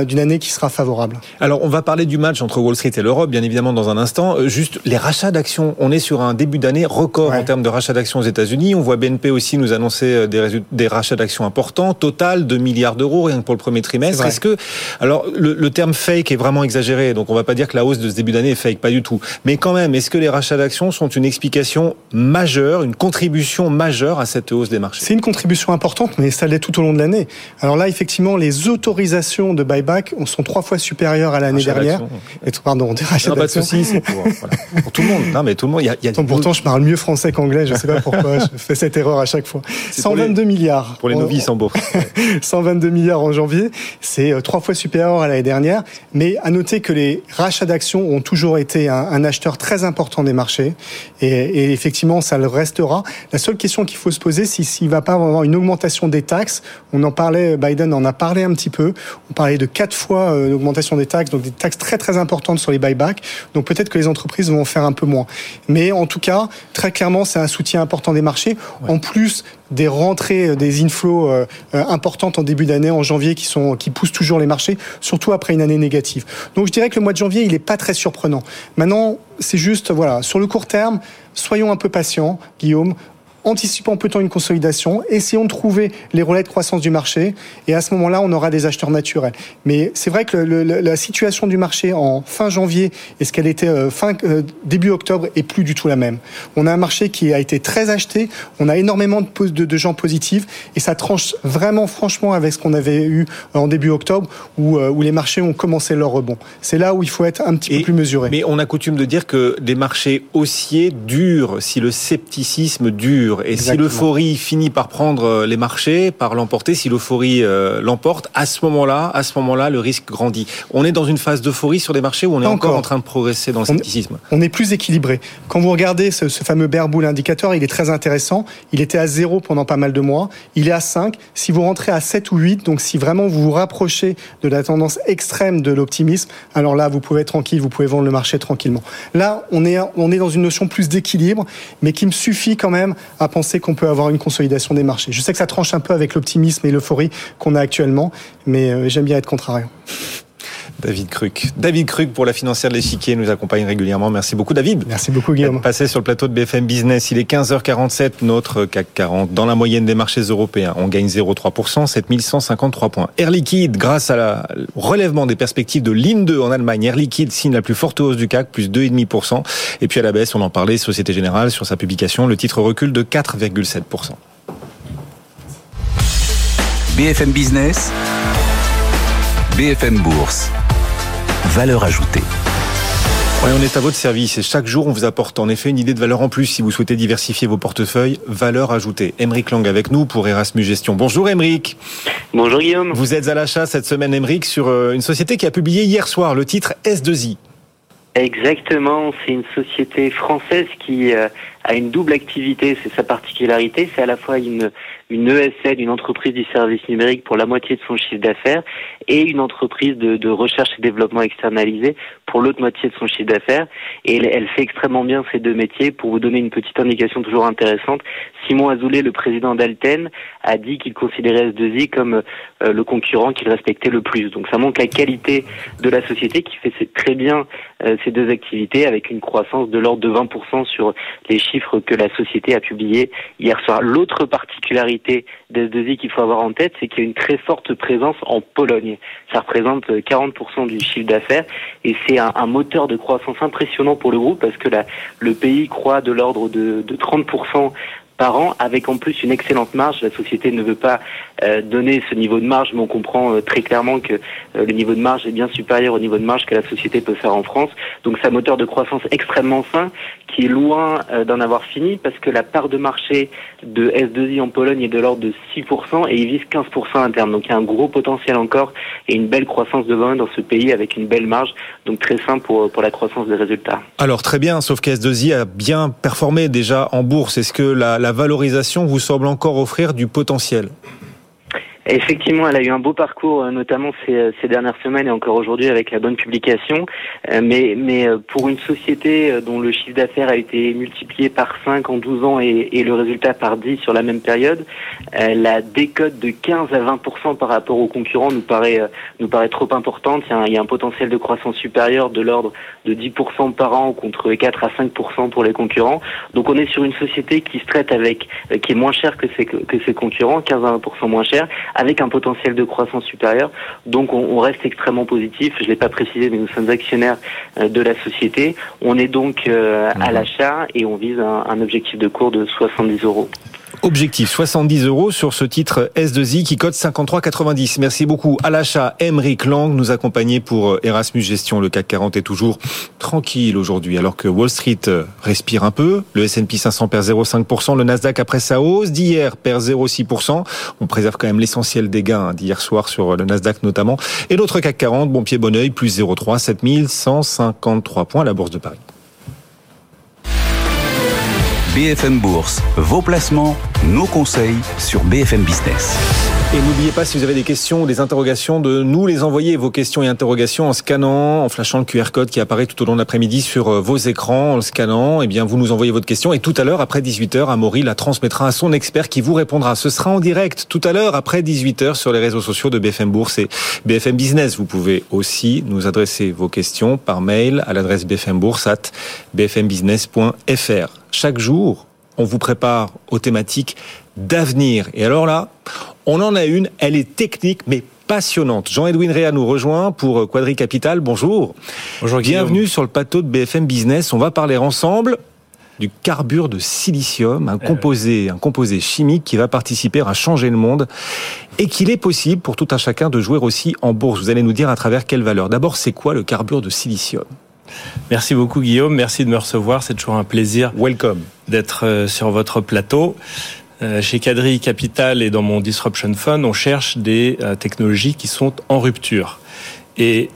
d'une année qui sera favorable. Alors, on va parler du match entre Wall Street et l'Europe, bien évidemment, dans un instant. Euh, juste les rachats d'actions. On est sur un début d'année record en termes de rachats d'actions aux États-Unis. On voit BNP aussi nous annoncer euh, des, des rachats d'actions importants. Total, 2 milliards d'euros, rien que pour le premier trimestre. Est-ce que, alors, le, le, terme fake est vraiment exagéré. Donc, on va pas dire que la hausse de ce début d'année est fake, pas du tout. Mais quand même, est-ce que les rachats d'actions sont une explication majeure, une contribution majeure à cette hausse des marchés? C'est une contribution importante, mais ça l'est tout au long de l'année. Alors là, effectivement, les autorisations de buyback sont trois fois supérieures à l'année dernière. Et pardon, des rachats pas de souci, c'est pour, voilà. pour, tout le monde. Non, mais tout le monde. Y a, y a pourtant, je parle mieux français qu'anglais. Je ne sais pas pourquoi. je fais cette erreur à chaque fois. 122 les, milliards. Pour les novices en bourse. 122 milliards en janvier. C'est euh, trois fois supérieur à l'année dernière. Mais à noter que les rachats d'actions ont toujours été un, un acheteur très important des marchés. Et, et, effectivement, ça le restera. La seule question qu'il faut se poser, c'est s'il ne va pas avoir une augmentation des taxes. On en parlait, Biden en a parlé un petit peu. On parlait de quatre fois euh, l'augmentation des taxes, donc des taxes très très importantes sur les buybacks. Donc peut-être que les entreprises vont en faire un peu moins. Mais en tout cas, très clairement, c'est un soutien important des marchés. Ouais. En plus des rentrées, euh, des inflows euh, importantes en début d'année, en janvier, qui sont qui poussent toujours les marchés, surtout après une année négative. Donc je dirais que le mois de janvier, il n'est pas très surprenant. Maintenant, c'est juste, voilà, sur le court terme, soyons un peu patients, Guillaume anticipons peut-être une consolidation, essayons de trouver les relais de croissance du marché, et à ce moment-là, on aura des acheteurs naturels. Mais c'est vrai que le, le, la situation du marché en fin janvier et ce qu'elle était euh, fin euh, début octobre est plus du tout la même. On a un marché qui a été très acheté, on a énormément de, de, de gens positifs, et ça tranche vraiment franchement avec ce qu'on avait eu en début octobre, où, euh, où les marchés ont commencé leur rebond. C'est là où il faut être un petit et, peu plus mesuré. Mais on a coutume de dire que les marchés haussiers durent si le scepticisme dure. Et Exactement. si l'euphorie finit par prendre les marchés, par l'emporter, si l'euphorie euh, l'emporte, à ce moment-là, à ce moment-là, le risque grandit. On est dans une phase d'euphorie sur les marchés ou on est encore, encore, en train de progresser dans le scepticisme on, est plus équilibré. Quand vous regardez ce, ce fameux bear bull indicateur, il est très intéressant. Il était à 0 pendant pas mal de mois. Il est à 5. Si vous rentrez à 7 ou 8, donc si vraiment vous vous rapprochez de la tendance extrême de l'optimisme, alors là, vous pouvez être tranquille, vous pouvez vendre le marché tranquillement. Là, on est, on est dans une notion plus d'équilibre, mais qui me suffit quand même à penser qu'on peut avoir une consolidation des marchés. Je sais que ça tranche un peu avec l'optimisme et l'euphorie qu'on a actuellement, mais euh, j'aime bien être contrariant. David Cruc. David Cruc pour la financière de l'échiquier nous accompagne régulièrement. Merci beaucoup David. Merci beaucoup Guillaume. Passé sur le plateau de BFM Business, il est 15h47, notre CAC 40 dans la moyenne des marchés européens. On gagne 0,3%, 7153 points. Air Liquide, grâce à la relèvement des perspectives de Linde 2 en Allemagne, Air Liquide signe la plus forte hausse du CAC, plus 2,5%. Et puis à la baisse, on en parlait, Société Générale, sur sa publication, le titre recule de 4,7%. BFM Business, BFM Bourse. Valeur ajoutée. Oui, on est à votre service et chaque jour on vous apporte en effet une idée de valeur en plus si vous souhaitez diversifier vos portefeuilles. Valeur ajoutée. Emeric Lang avec nous pour Erasmus Gestion. Bonjour Emeric. Bonjour Guillaume. Vous êtes à l'achat cette semaine Emeric sur euh, une société qui a publié hier soir le titre S2I. Exactement, c'est une société française qui a une double activité, c'est sa particularité, c'est à la fois une, une ESL, une entreprise du service numérique pour la moitié de son chiffre d'affaires, et une entreprise de, recherche et développement externalisé pour l'autre moitié de son chiffre d'affaires. Et elle, fait extrêmement bien ces deux métiers. Pour vous donner une petite indication toujours intéressante, Simon Azoulay, le président d'Alten, a dit qu'il considérait S2I comme euh, le concurrent qu'il respectait le plus. Donc ça montre la qualité de la société qui fait très bien euh, ces deux activités avec une croissance de l'ordre de 20% sur les que la société a publiés hier soir. L'autre particularité d'S2I qu'il faut avoir en tête, c'est qu'il y a une très forte présence en Pologne. Ça représente 40% du chiffre d'affaires et c'est un, moteur de croissance impressionnant pour le groupe parce que le pays croît de l'ordre de 30% par an, avec en plus une excellente marge. La société ne veut pas euh, donner ce niveau de marge, mais on comprend euh, très clairement que euh, le niveau de marge est bien supérieur au niveau de marge que la société peut faire en France. Donc c'est un moteur de croissance extrêmement fin, qui est loin euh, d'en avoir fini, parce que la part de marché de S2I en Pologne est de l'ordre de 6%, et il vise 15% interne. Donc il y a un gros potentiel encore, et une belle croissance de volume dans ce pays, avec une belle marge, donc très simple pour, pour la croissance des résultats. Alors très bien, sauf que S2I a bien performé déjà en bourse. Est-ce que la, la valorisation vous semble encore offrir du potentiel Effectivement, elle a eu un beau parcours, euh, notamment ces, euh, ces dernières semaines et encore aujourd'hui avec la bonne publication. Euh, mais, mais pour une société dont le chiffre d'affaires a été multiplié par 5 en 12 ans et, le résultat par 10 sur la même période, la décote de 15 à 20% par rapport aux concurrents nous paraît, nous paraît trop importante. Il y, a un, potentiel de croissance supérieur de l'ordre de 10 par an contre 4 à 5 pour les concurrents. Donc on est sur une société qui se traite avec, qui est moins chère que ses, que ses concurrents, 15 à 20 moins cher avec un potentiel de croissance supérieur. Donc on, on reste extrêmement positif. Je ne l'ai pas précisé, mais nous sommes actionnaires euh, de la société. On est donc euh, à mhm. l'achat et on vise un, un objectif de cours de 70 euros. Objectif 70 euros sur ce titre S2I qui cote 53,90. Merci beaucoup à l'achat. Emeric Lang nous accompagnait pour euh, Erasmus Gestion. Le CAC 40 est toujours tranquille aujourd'hui alors que Wall Street euh, respire un peu. Le S&P 500 perd 0,5%. Le Nasdaq après sa hausse d'hier perd 0,6%. On préserve quand même l'essentiel des gains d'hier soir sur le Nasdaq notamment. Et l'autre CAC 40, bon pied bon oeil, plus 0,3, 7153 points à la Bourse de Paris. BFM Bourse, vos placements, nos conseils sur BFM Business. Et n'oubliez pas, si vous avez des questions ou des interrogations, de nous les envoyer, vos questions et interrogations, en scannant, en flashant le QR code qui apparaît tout au long de l'après-midi sur euh, vos écrans, en le scannant. Eh bien, vous nous envoyez votre question et tout à l'heure, après 18h, Amaury la transmettra à son expert qui vous répondra. Ce sera en direct tout à l'heure, après 18h, sur les réseaux sociaux de BFM Bourse et BFM Business. Vous pouvez aussi nous adresser vos questions par mail à l'adresse bfmbourse at bfmbusiness.fr chaque jour, on vous prépare aux thématiques d'avenir. Et alors là, on en a une, elle est technique, mais passionnante. Jean-Edwin Réa nous rejoint pour Quadri Capital. Bonjour. Bonjour. Bienvenue sur le plateau de BFM Business. On va parler ensemble du carbure de silicium, un composé, un composé chimique qui va participer à changer le monde et qu'il est possible pour tout un chacun de jouer aussi en bourse. Vous allez nous dire à travers quelle valeur. D'abord, c'est quoi le carbure de silicium? Merci beaucoup Guillaume, merci de me recevoir, c'est toujours un plaisir. Welcome. D'être euh, sur votre plateau. Euh, chez Cadri Capital et dans mon Disruption Fund, on cherche des euh, technologies qui sont en rupture. Et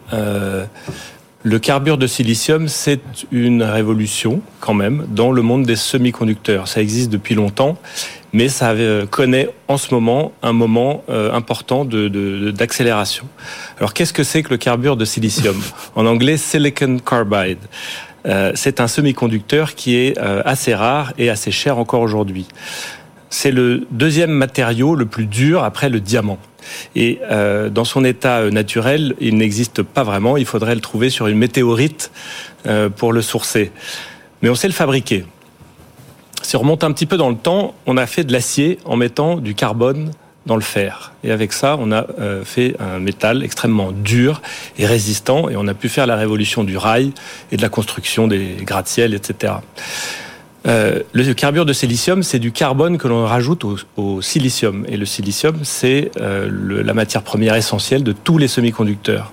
le carbure de silicium, c'est une révolution quand même dans le monde des semi-conducteurs. Ça existe depuis longtemps mais ça euh, connaît en ce moment un moment euh, important d'accélération. De, Alors qu'est-ce que c'est que le carbure de silicium? En anglais, silicon carbide. Euh, c'est un semi-conducteur qui est assez rare et assez cher encore aujourd'hui. C'est le deuxième matériau le plus dur après le diamant. Et dans son état naturel, il n'existe pas vraiment. Il faudrait le trouver sur une météorite pour le sourcer. Mais on sait le fabriquer. Si on remonte un petit peu dans le temps, on a fait de l'acier en mettant du carbone dans le fer. Et avec ça, on a euh, fait un métal extrêmement dur et résistant, et on a pu faire la révolution du rail et de la construction des gratte-ciel, etc. Euh, le carbure de silicium, c'est du carbone que l'on rajoute au, silicium. Et le silicium, c'est euh, la matière première essentielle de tous les semi-conducteurs.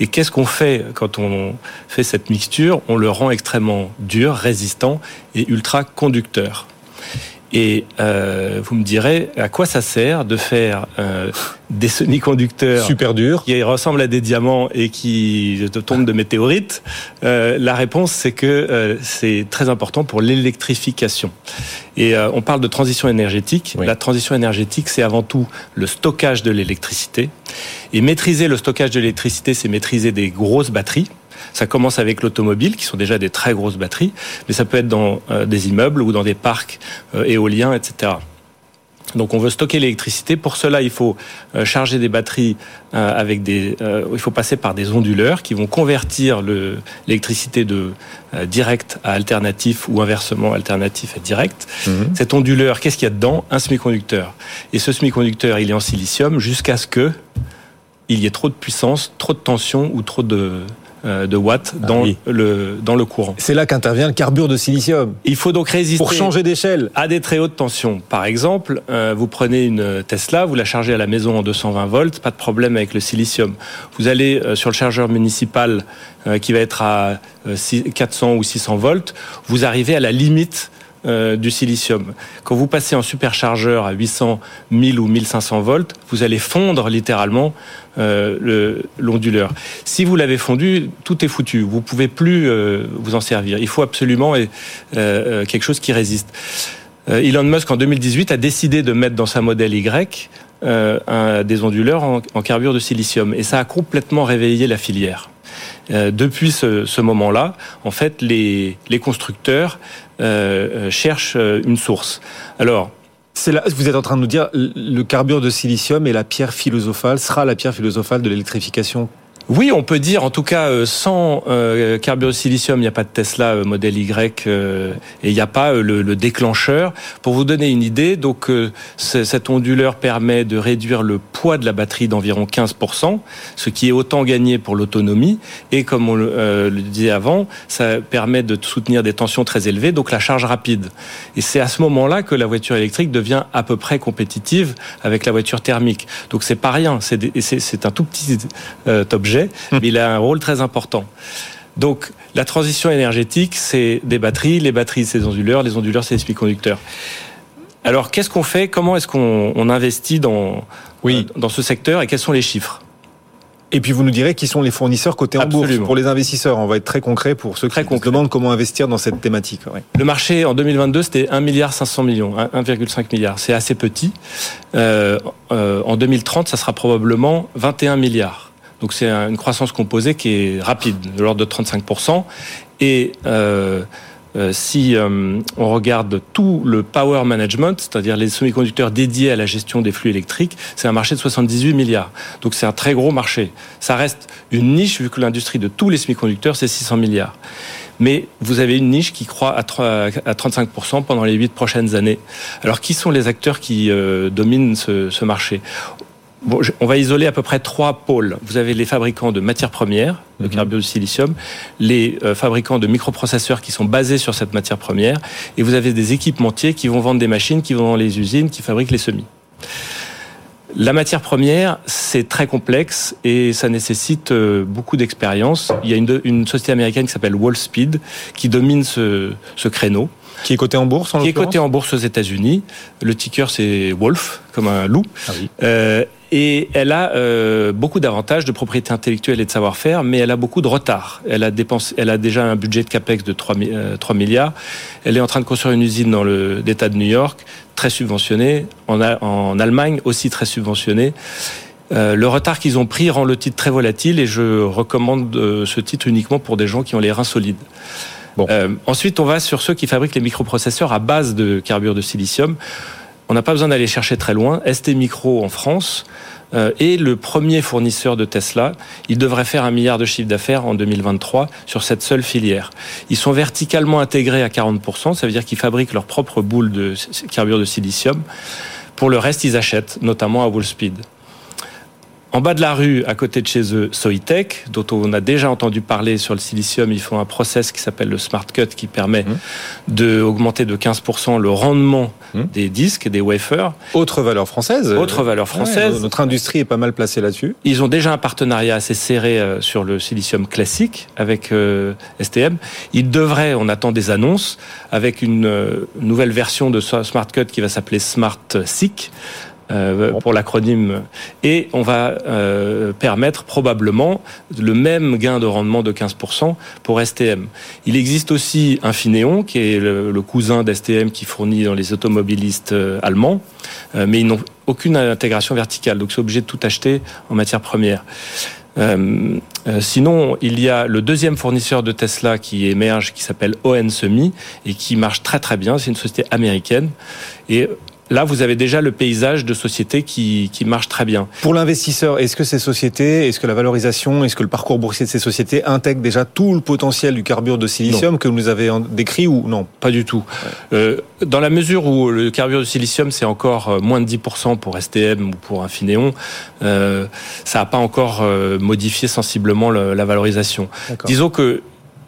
Et qu'est-ce qu'on fait quand on fait cette mixture? On le rend extrêmement dur, résistant et ultra conducteur. Et euh, vous me direz à quoi ça sert de faire euh, des semi-conducteurs super durs qui ressemblent à des diamants et qui tombent de météorites euh, La réponse c'est que euh, c'est très important pour l'électrification. Et euh, on parle de transition énergétique. La transition énergétique, c'est avant tout le stockage de l'électricité. Et maîtriser le stockage de l'électricité, c'est maîtriser des grosses batteries. Ça commence avec l'automobile, qui sont déjà des très grosses batteries, mais ça peut être dans euh, des immeubles ou dans des parcs euh, éoliens, etc. Donc on veut stocker l'électricité. Pour cela, il faut euh, charger des batteries avec des. il faut passer par des onduleurs qui vont convertir le- l'électricité de euh, direct à alternatif ou inversement alternatif à direct. Cet onduleur, qu'est-ce qu'il y a dedans? Un semi-conducteur. Et ce semi-conducteur, il est en silicium jusqu'à ce que il y ait trop de puissance, trop de tension ou trop de euh, de watts dans le dans le courant. C'est là qu'intervient le carbure de silicium. Il faut donc résister Pour changer d'échelle. à des très hautes tensions. Par exemple, euh, vous prenez une Tesla, vous la chargez à la maison en 220 volts, pas de problème avec le silicium. Vous allez euh, sur le chargeur municipal euh, qui va être à euh, six- 400 ou 600 volts, vous arrivez à la limite euh, du silicium. Quand vous passez en superchargeur à 800, 1000 ou 1500 volts, vous allez fondre littéralement euh, le- l'onduleur. Si vous l'avez fondu, tout est foutu. Vous pouvez plus euh, vous en servir. Il faut absolument euh, euh, quelque chose qui résiste. Elon Musk en 2018 a décidé de mettre dans sa modèle Y euh, un- des onduleurs en, en carbure de silicium et ça a complètement réveillé la filière. Euh, depuis ce, moment-là, en fait, les, constructeurs euh, euh, cherchent une source. Alors, là, vous êtes en train de nous dire le carbure de silicium est la pierre philosophale, sera la pierre philosophale de l'électrification. Oui, on peut dire, en tout cas, euh, sans euh, carbure de silicium, il n'y a pas de Tesla euh, modèle Y euh, et il n'y a pas euh, le, le déclencheur. Pour vous donner une idée, donc cet onduleur permet de réduire le poids de la batterie d'environ 15%, ce qui est autant gagné pour l'autonomie. Et comme on le, disait avant, ça permet de soutenir des tensions très élevées, donc la charge rapide. Et c'est à ce moment-là que la voiture électrique devient à peu près compétitive avec la voiture thermique. Donc c'est pas rien, c'est un tout petit euh, mais il a un rôle très important. Donc la transition énergétique, c'est des batteries, les batteries c'est des onduleurs, les onduleurs c'est des semi-conducteurs. Alors qu'est-ce qu'on fait? Comment est-ce qu'on on investit dans, euh, dans ce secteur et quels sont les chiffres? Et puis vous nous direz qui sont les fournisseurs cotés en bourse pour les investisseurs. On va être très concret pour ceux qui se demandent comment investir dans cette thématique. ouais. Le marché en 2022, c'était 1 milliard 500 millions, hein, 1,5 milliard. C'est assez petit. Euh, euh, en 2030, ça sera probablement 21 milliards. Donc c'est un- une croissance composée qui est rapide, de l'ordre de 35%. Et euh, euh, si euh, on regarde tout le power management, c'est-à-dire les semi-conducteurs dédiés à la gestion des flux électriques, c'est un marché de 78 milliards. Donc c'est un très gros marché. Ça reste une niche vu que l'industrie de tous les semi-conducteurs, c'est 600 milliards. Mais vous avez une niche qui croît à, 3 à 35% pendant les 8 prochaines années. Alors qui sont les acteurs qui dominent ce marché? Bon, on va isoler à peu près trois pôles. Vous avez les fabricants de matières premières, de carbure de silicium, les euh, fabricants de microprocesseurs qui sont basés sur cette matière première, et vous avez des équipementiers qui vont vendre des machines, qui vont dans les usines, qui fabriquent les semis. La matière première, c'est très complexe et ça nécessite euh, beaucoup d'expérience. Il y a une, une société américaine qui s'appelle Wallspeed qui domine ce, ce créneau. Qui est coté en bourse en Qui est coté en bourse aux États-Unis. Le ticker c'est Wolf, comme un loup. Ah Euh, et elle a euh, beaucoup d'avantages de propriété intellectuelle et de savoir-faire, mais elle a beaucoup de retard. Elle a, dépensé, elle a déjà un budget de capex de 3, mi- euh, 3 milliards. Elle est en train de construire une usine dans l'État de New York, très subventionnée. En, en Allemagne aussi très subventionnée. Euh, le retard qu'ils ont pris rend le titre très volatile et je recommande euh, ce titre uniquement pour des gens qui ont les reins solides. Euh, ensuite, on va sur ceux qui fabriquent les microprocesseurs à base de carbure de silicium. On n'a pas besoin d'aller chercher très loin. ST Micro en France? Euh, est le premier fournisseur de Tesla. Il devrait faire un milliard de chiffre d'affaires en 2023 sur cette seule filière. Ils sont verticalement intégrés à 40%, ça veut dire qu'ils fabriquent leur propre boule de c- carbure de silicium. Pour le reste, ils achètent, notamment à Wallspeed. En bas de la rue, à côté de chez eux, Soitec, dont on a déjà entendu parler sur le silicium. Ils font un process qui s'appelle le Smart Cut qui permet Mmh. d'augmenter de 15% le rendement des disques et des wafers. Autre valeur française. Autre valeur française. Ouais, notre industrie est pas mal placée là-dessus. Ils ont déjà un partenariat assez serré euh, sur le silicium classique avec euh, STM. Ils devraient, on attend des annonces, avec une euh, nouvelle version de Smart Cut qui va s'appeler Smart SIC. Euh, pour l'acronyme et on va euh, permettre probablement le même gain de rendement de 15% pour STM. Il existe aussi Infineon qui est le, le cousin d'STM qui fournit dans les automobilistes euh, allemands, euh, mais ils n'ont aucune intégration verticale, donc c'est obligé de tout acheter en matière première. Euh, euh, sinon, il y a le deuxième fournisseur de Tesla qui émerge, qui s'appelle ON Semi et qui marche très très bien. C'est une société américaine et Là, vous avez déjà le paysage de sociétés qui, qui marche très bien. Pour l'investisseur, est-ce que ces sociétés, est-ce que la valorisation, est-ce que le parcours boursier de ces sociétés intègre déjà tout le potentiel du carbure de silicium Non. que vous nous avez décrit ou non? Pas du tout. Euh, dans la mesure où le carbure de silicium, c'est encore euh, moins de 10% pour STM ou pour Infineon, euh, ça n'a pas encore euh, modifié sensiblement le- la valorisation. Disons que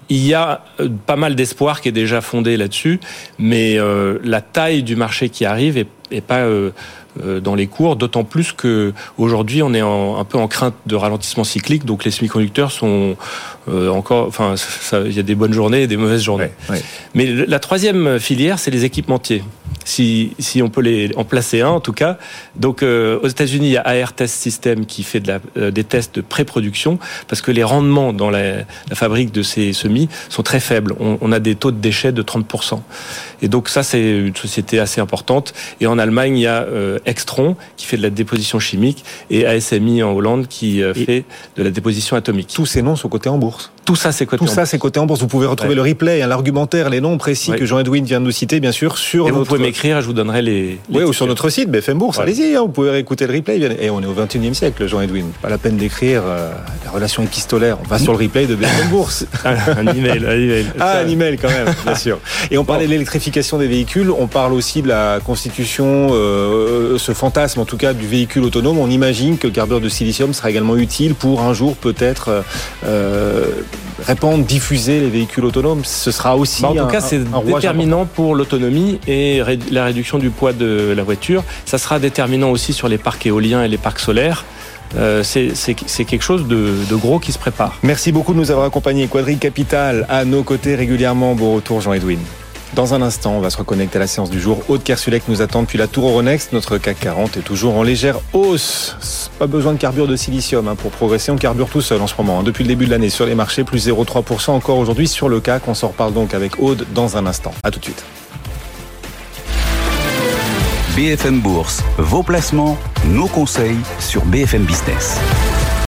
il y a euh, pas mal d'espoir qui est déjà fondé là-dessus, mais euh, la taille du marché qui arrive est, est pas euh, dans les cours, d'autant plus que aujourd'hui on est en- un peu en crainte de ralentissement cyclique, donc les semi-conducteurs sont euh, encore, enfin, il y a des bonnes journées et des mauvaises journées. Mais la troisième filière, c'est les équipementiers. Si, si on peut les, en placer un, en tout cas. Donc, euh, aux États-Unis, il y a AR Test System qui fait de la, euh, des tests de pré-production parce que les rendements dans la, la fabrique de ces semis sont très faibles. On, on a des taux de déchets de 30%. Et donc, ça, c'est une société assez importante. Et en Allemagne, il y a euh, Extron qui fait de la déposition chimique et ASMI en Hollande qui euh, fait de la déposition atomique. Tous ces noms sont cotés en bourse. Tout ça, c'est coté Tout en ça, bourse. c'est coté en bourse. Vous pouvez retrouver Ouais. le replay, hein, l'argumentaire, les noms précis Ouais. que Jean-Edwin vient de nous citer, bien sûr, sur Et vous pouvez m'écrire, je vous donnerai les. les Oui, ou sur notre site BFM Bourse. Allez-y, hein, vous pouvez réécouter le replay. Et on est au 21e siècle, Jean-Edwin. Pas la peine d'écrire euh, la relation épistolaire. On va sur le replay de BFM Bourse. un email, un email. Ah, un email quand même, bien sûr. Et on parlait de l'électrification des véhicules, on parle aussi de la constitution, euh, ce fantasme en tout cas du véhicule autonome. On imagine que le carbure de silicium sera également utile pour un jour peut-être euh, répandre, diffuser les véhicules autonomes. Ce sera aussi Bah, en tout un- cas, c'est déterminant pour l'autonomie et la réduction du poids de la voiture. Ça sera déterminant aussi sur les parcs éoliens et les parcs solaires. Euh, c'est quelque chose de, de gros qui se prépare. Merci beaucoup de nous avoir accompagnés. Quadrille Capital à nos côtés régulièrement. Bon retour Jean-Edwin. Dans un instant, on va se reconnecter à la séance du jour. Aude Kersulek nous attend depuis la Tour Euronext. Notre CAC 40 est toujours en légère hausse. Pas besoin de carbure de silicium hein, pour progresser. On carbure tout seul en ce moment. hein. Depuis le début de l'année sur les marchés, plus 0,3% encore aujourd'hui sur le CAC. On s'en reparle donc avec Aude dans un instant. À tout de suite. BFM Bourse, vos placements, nos conseils sur BFM Business.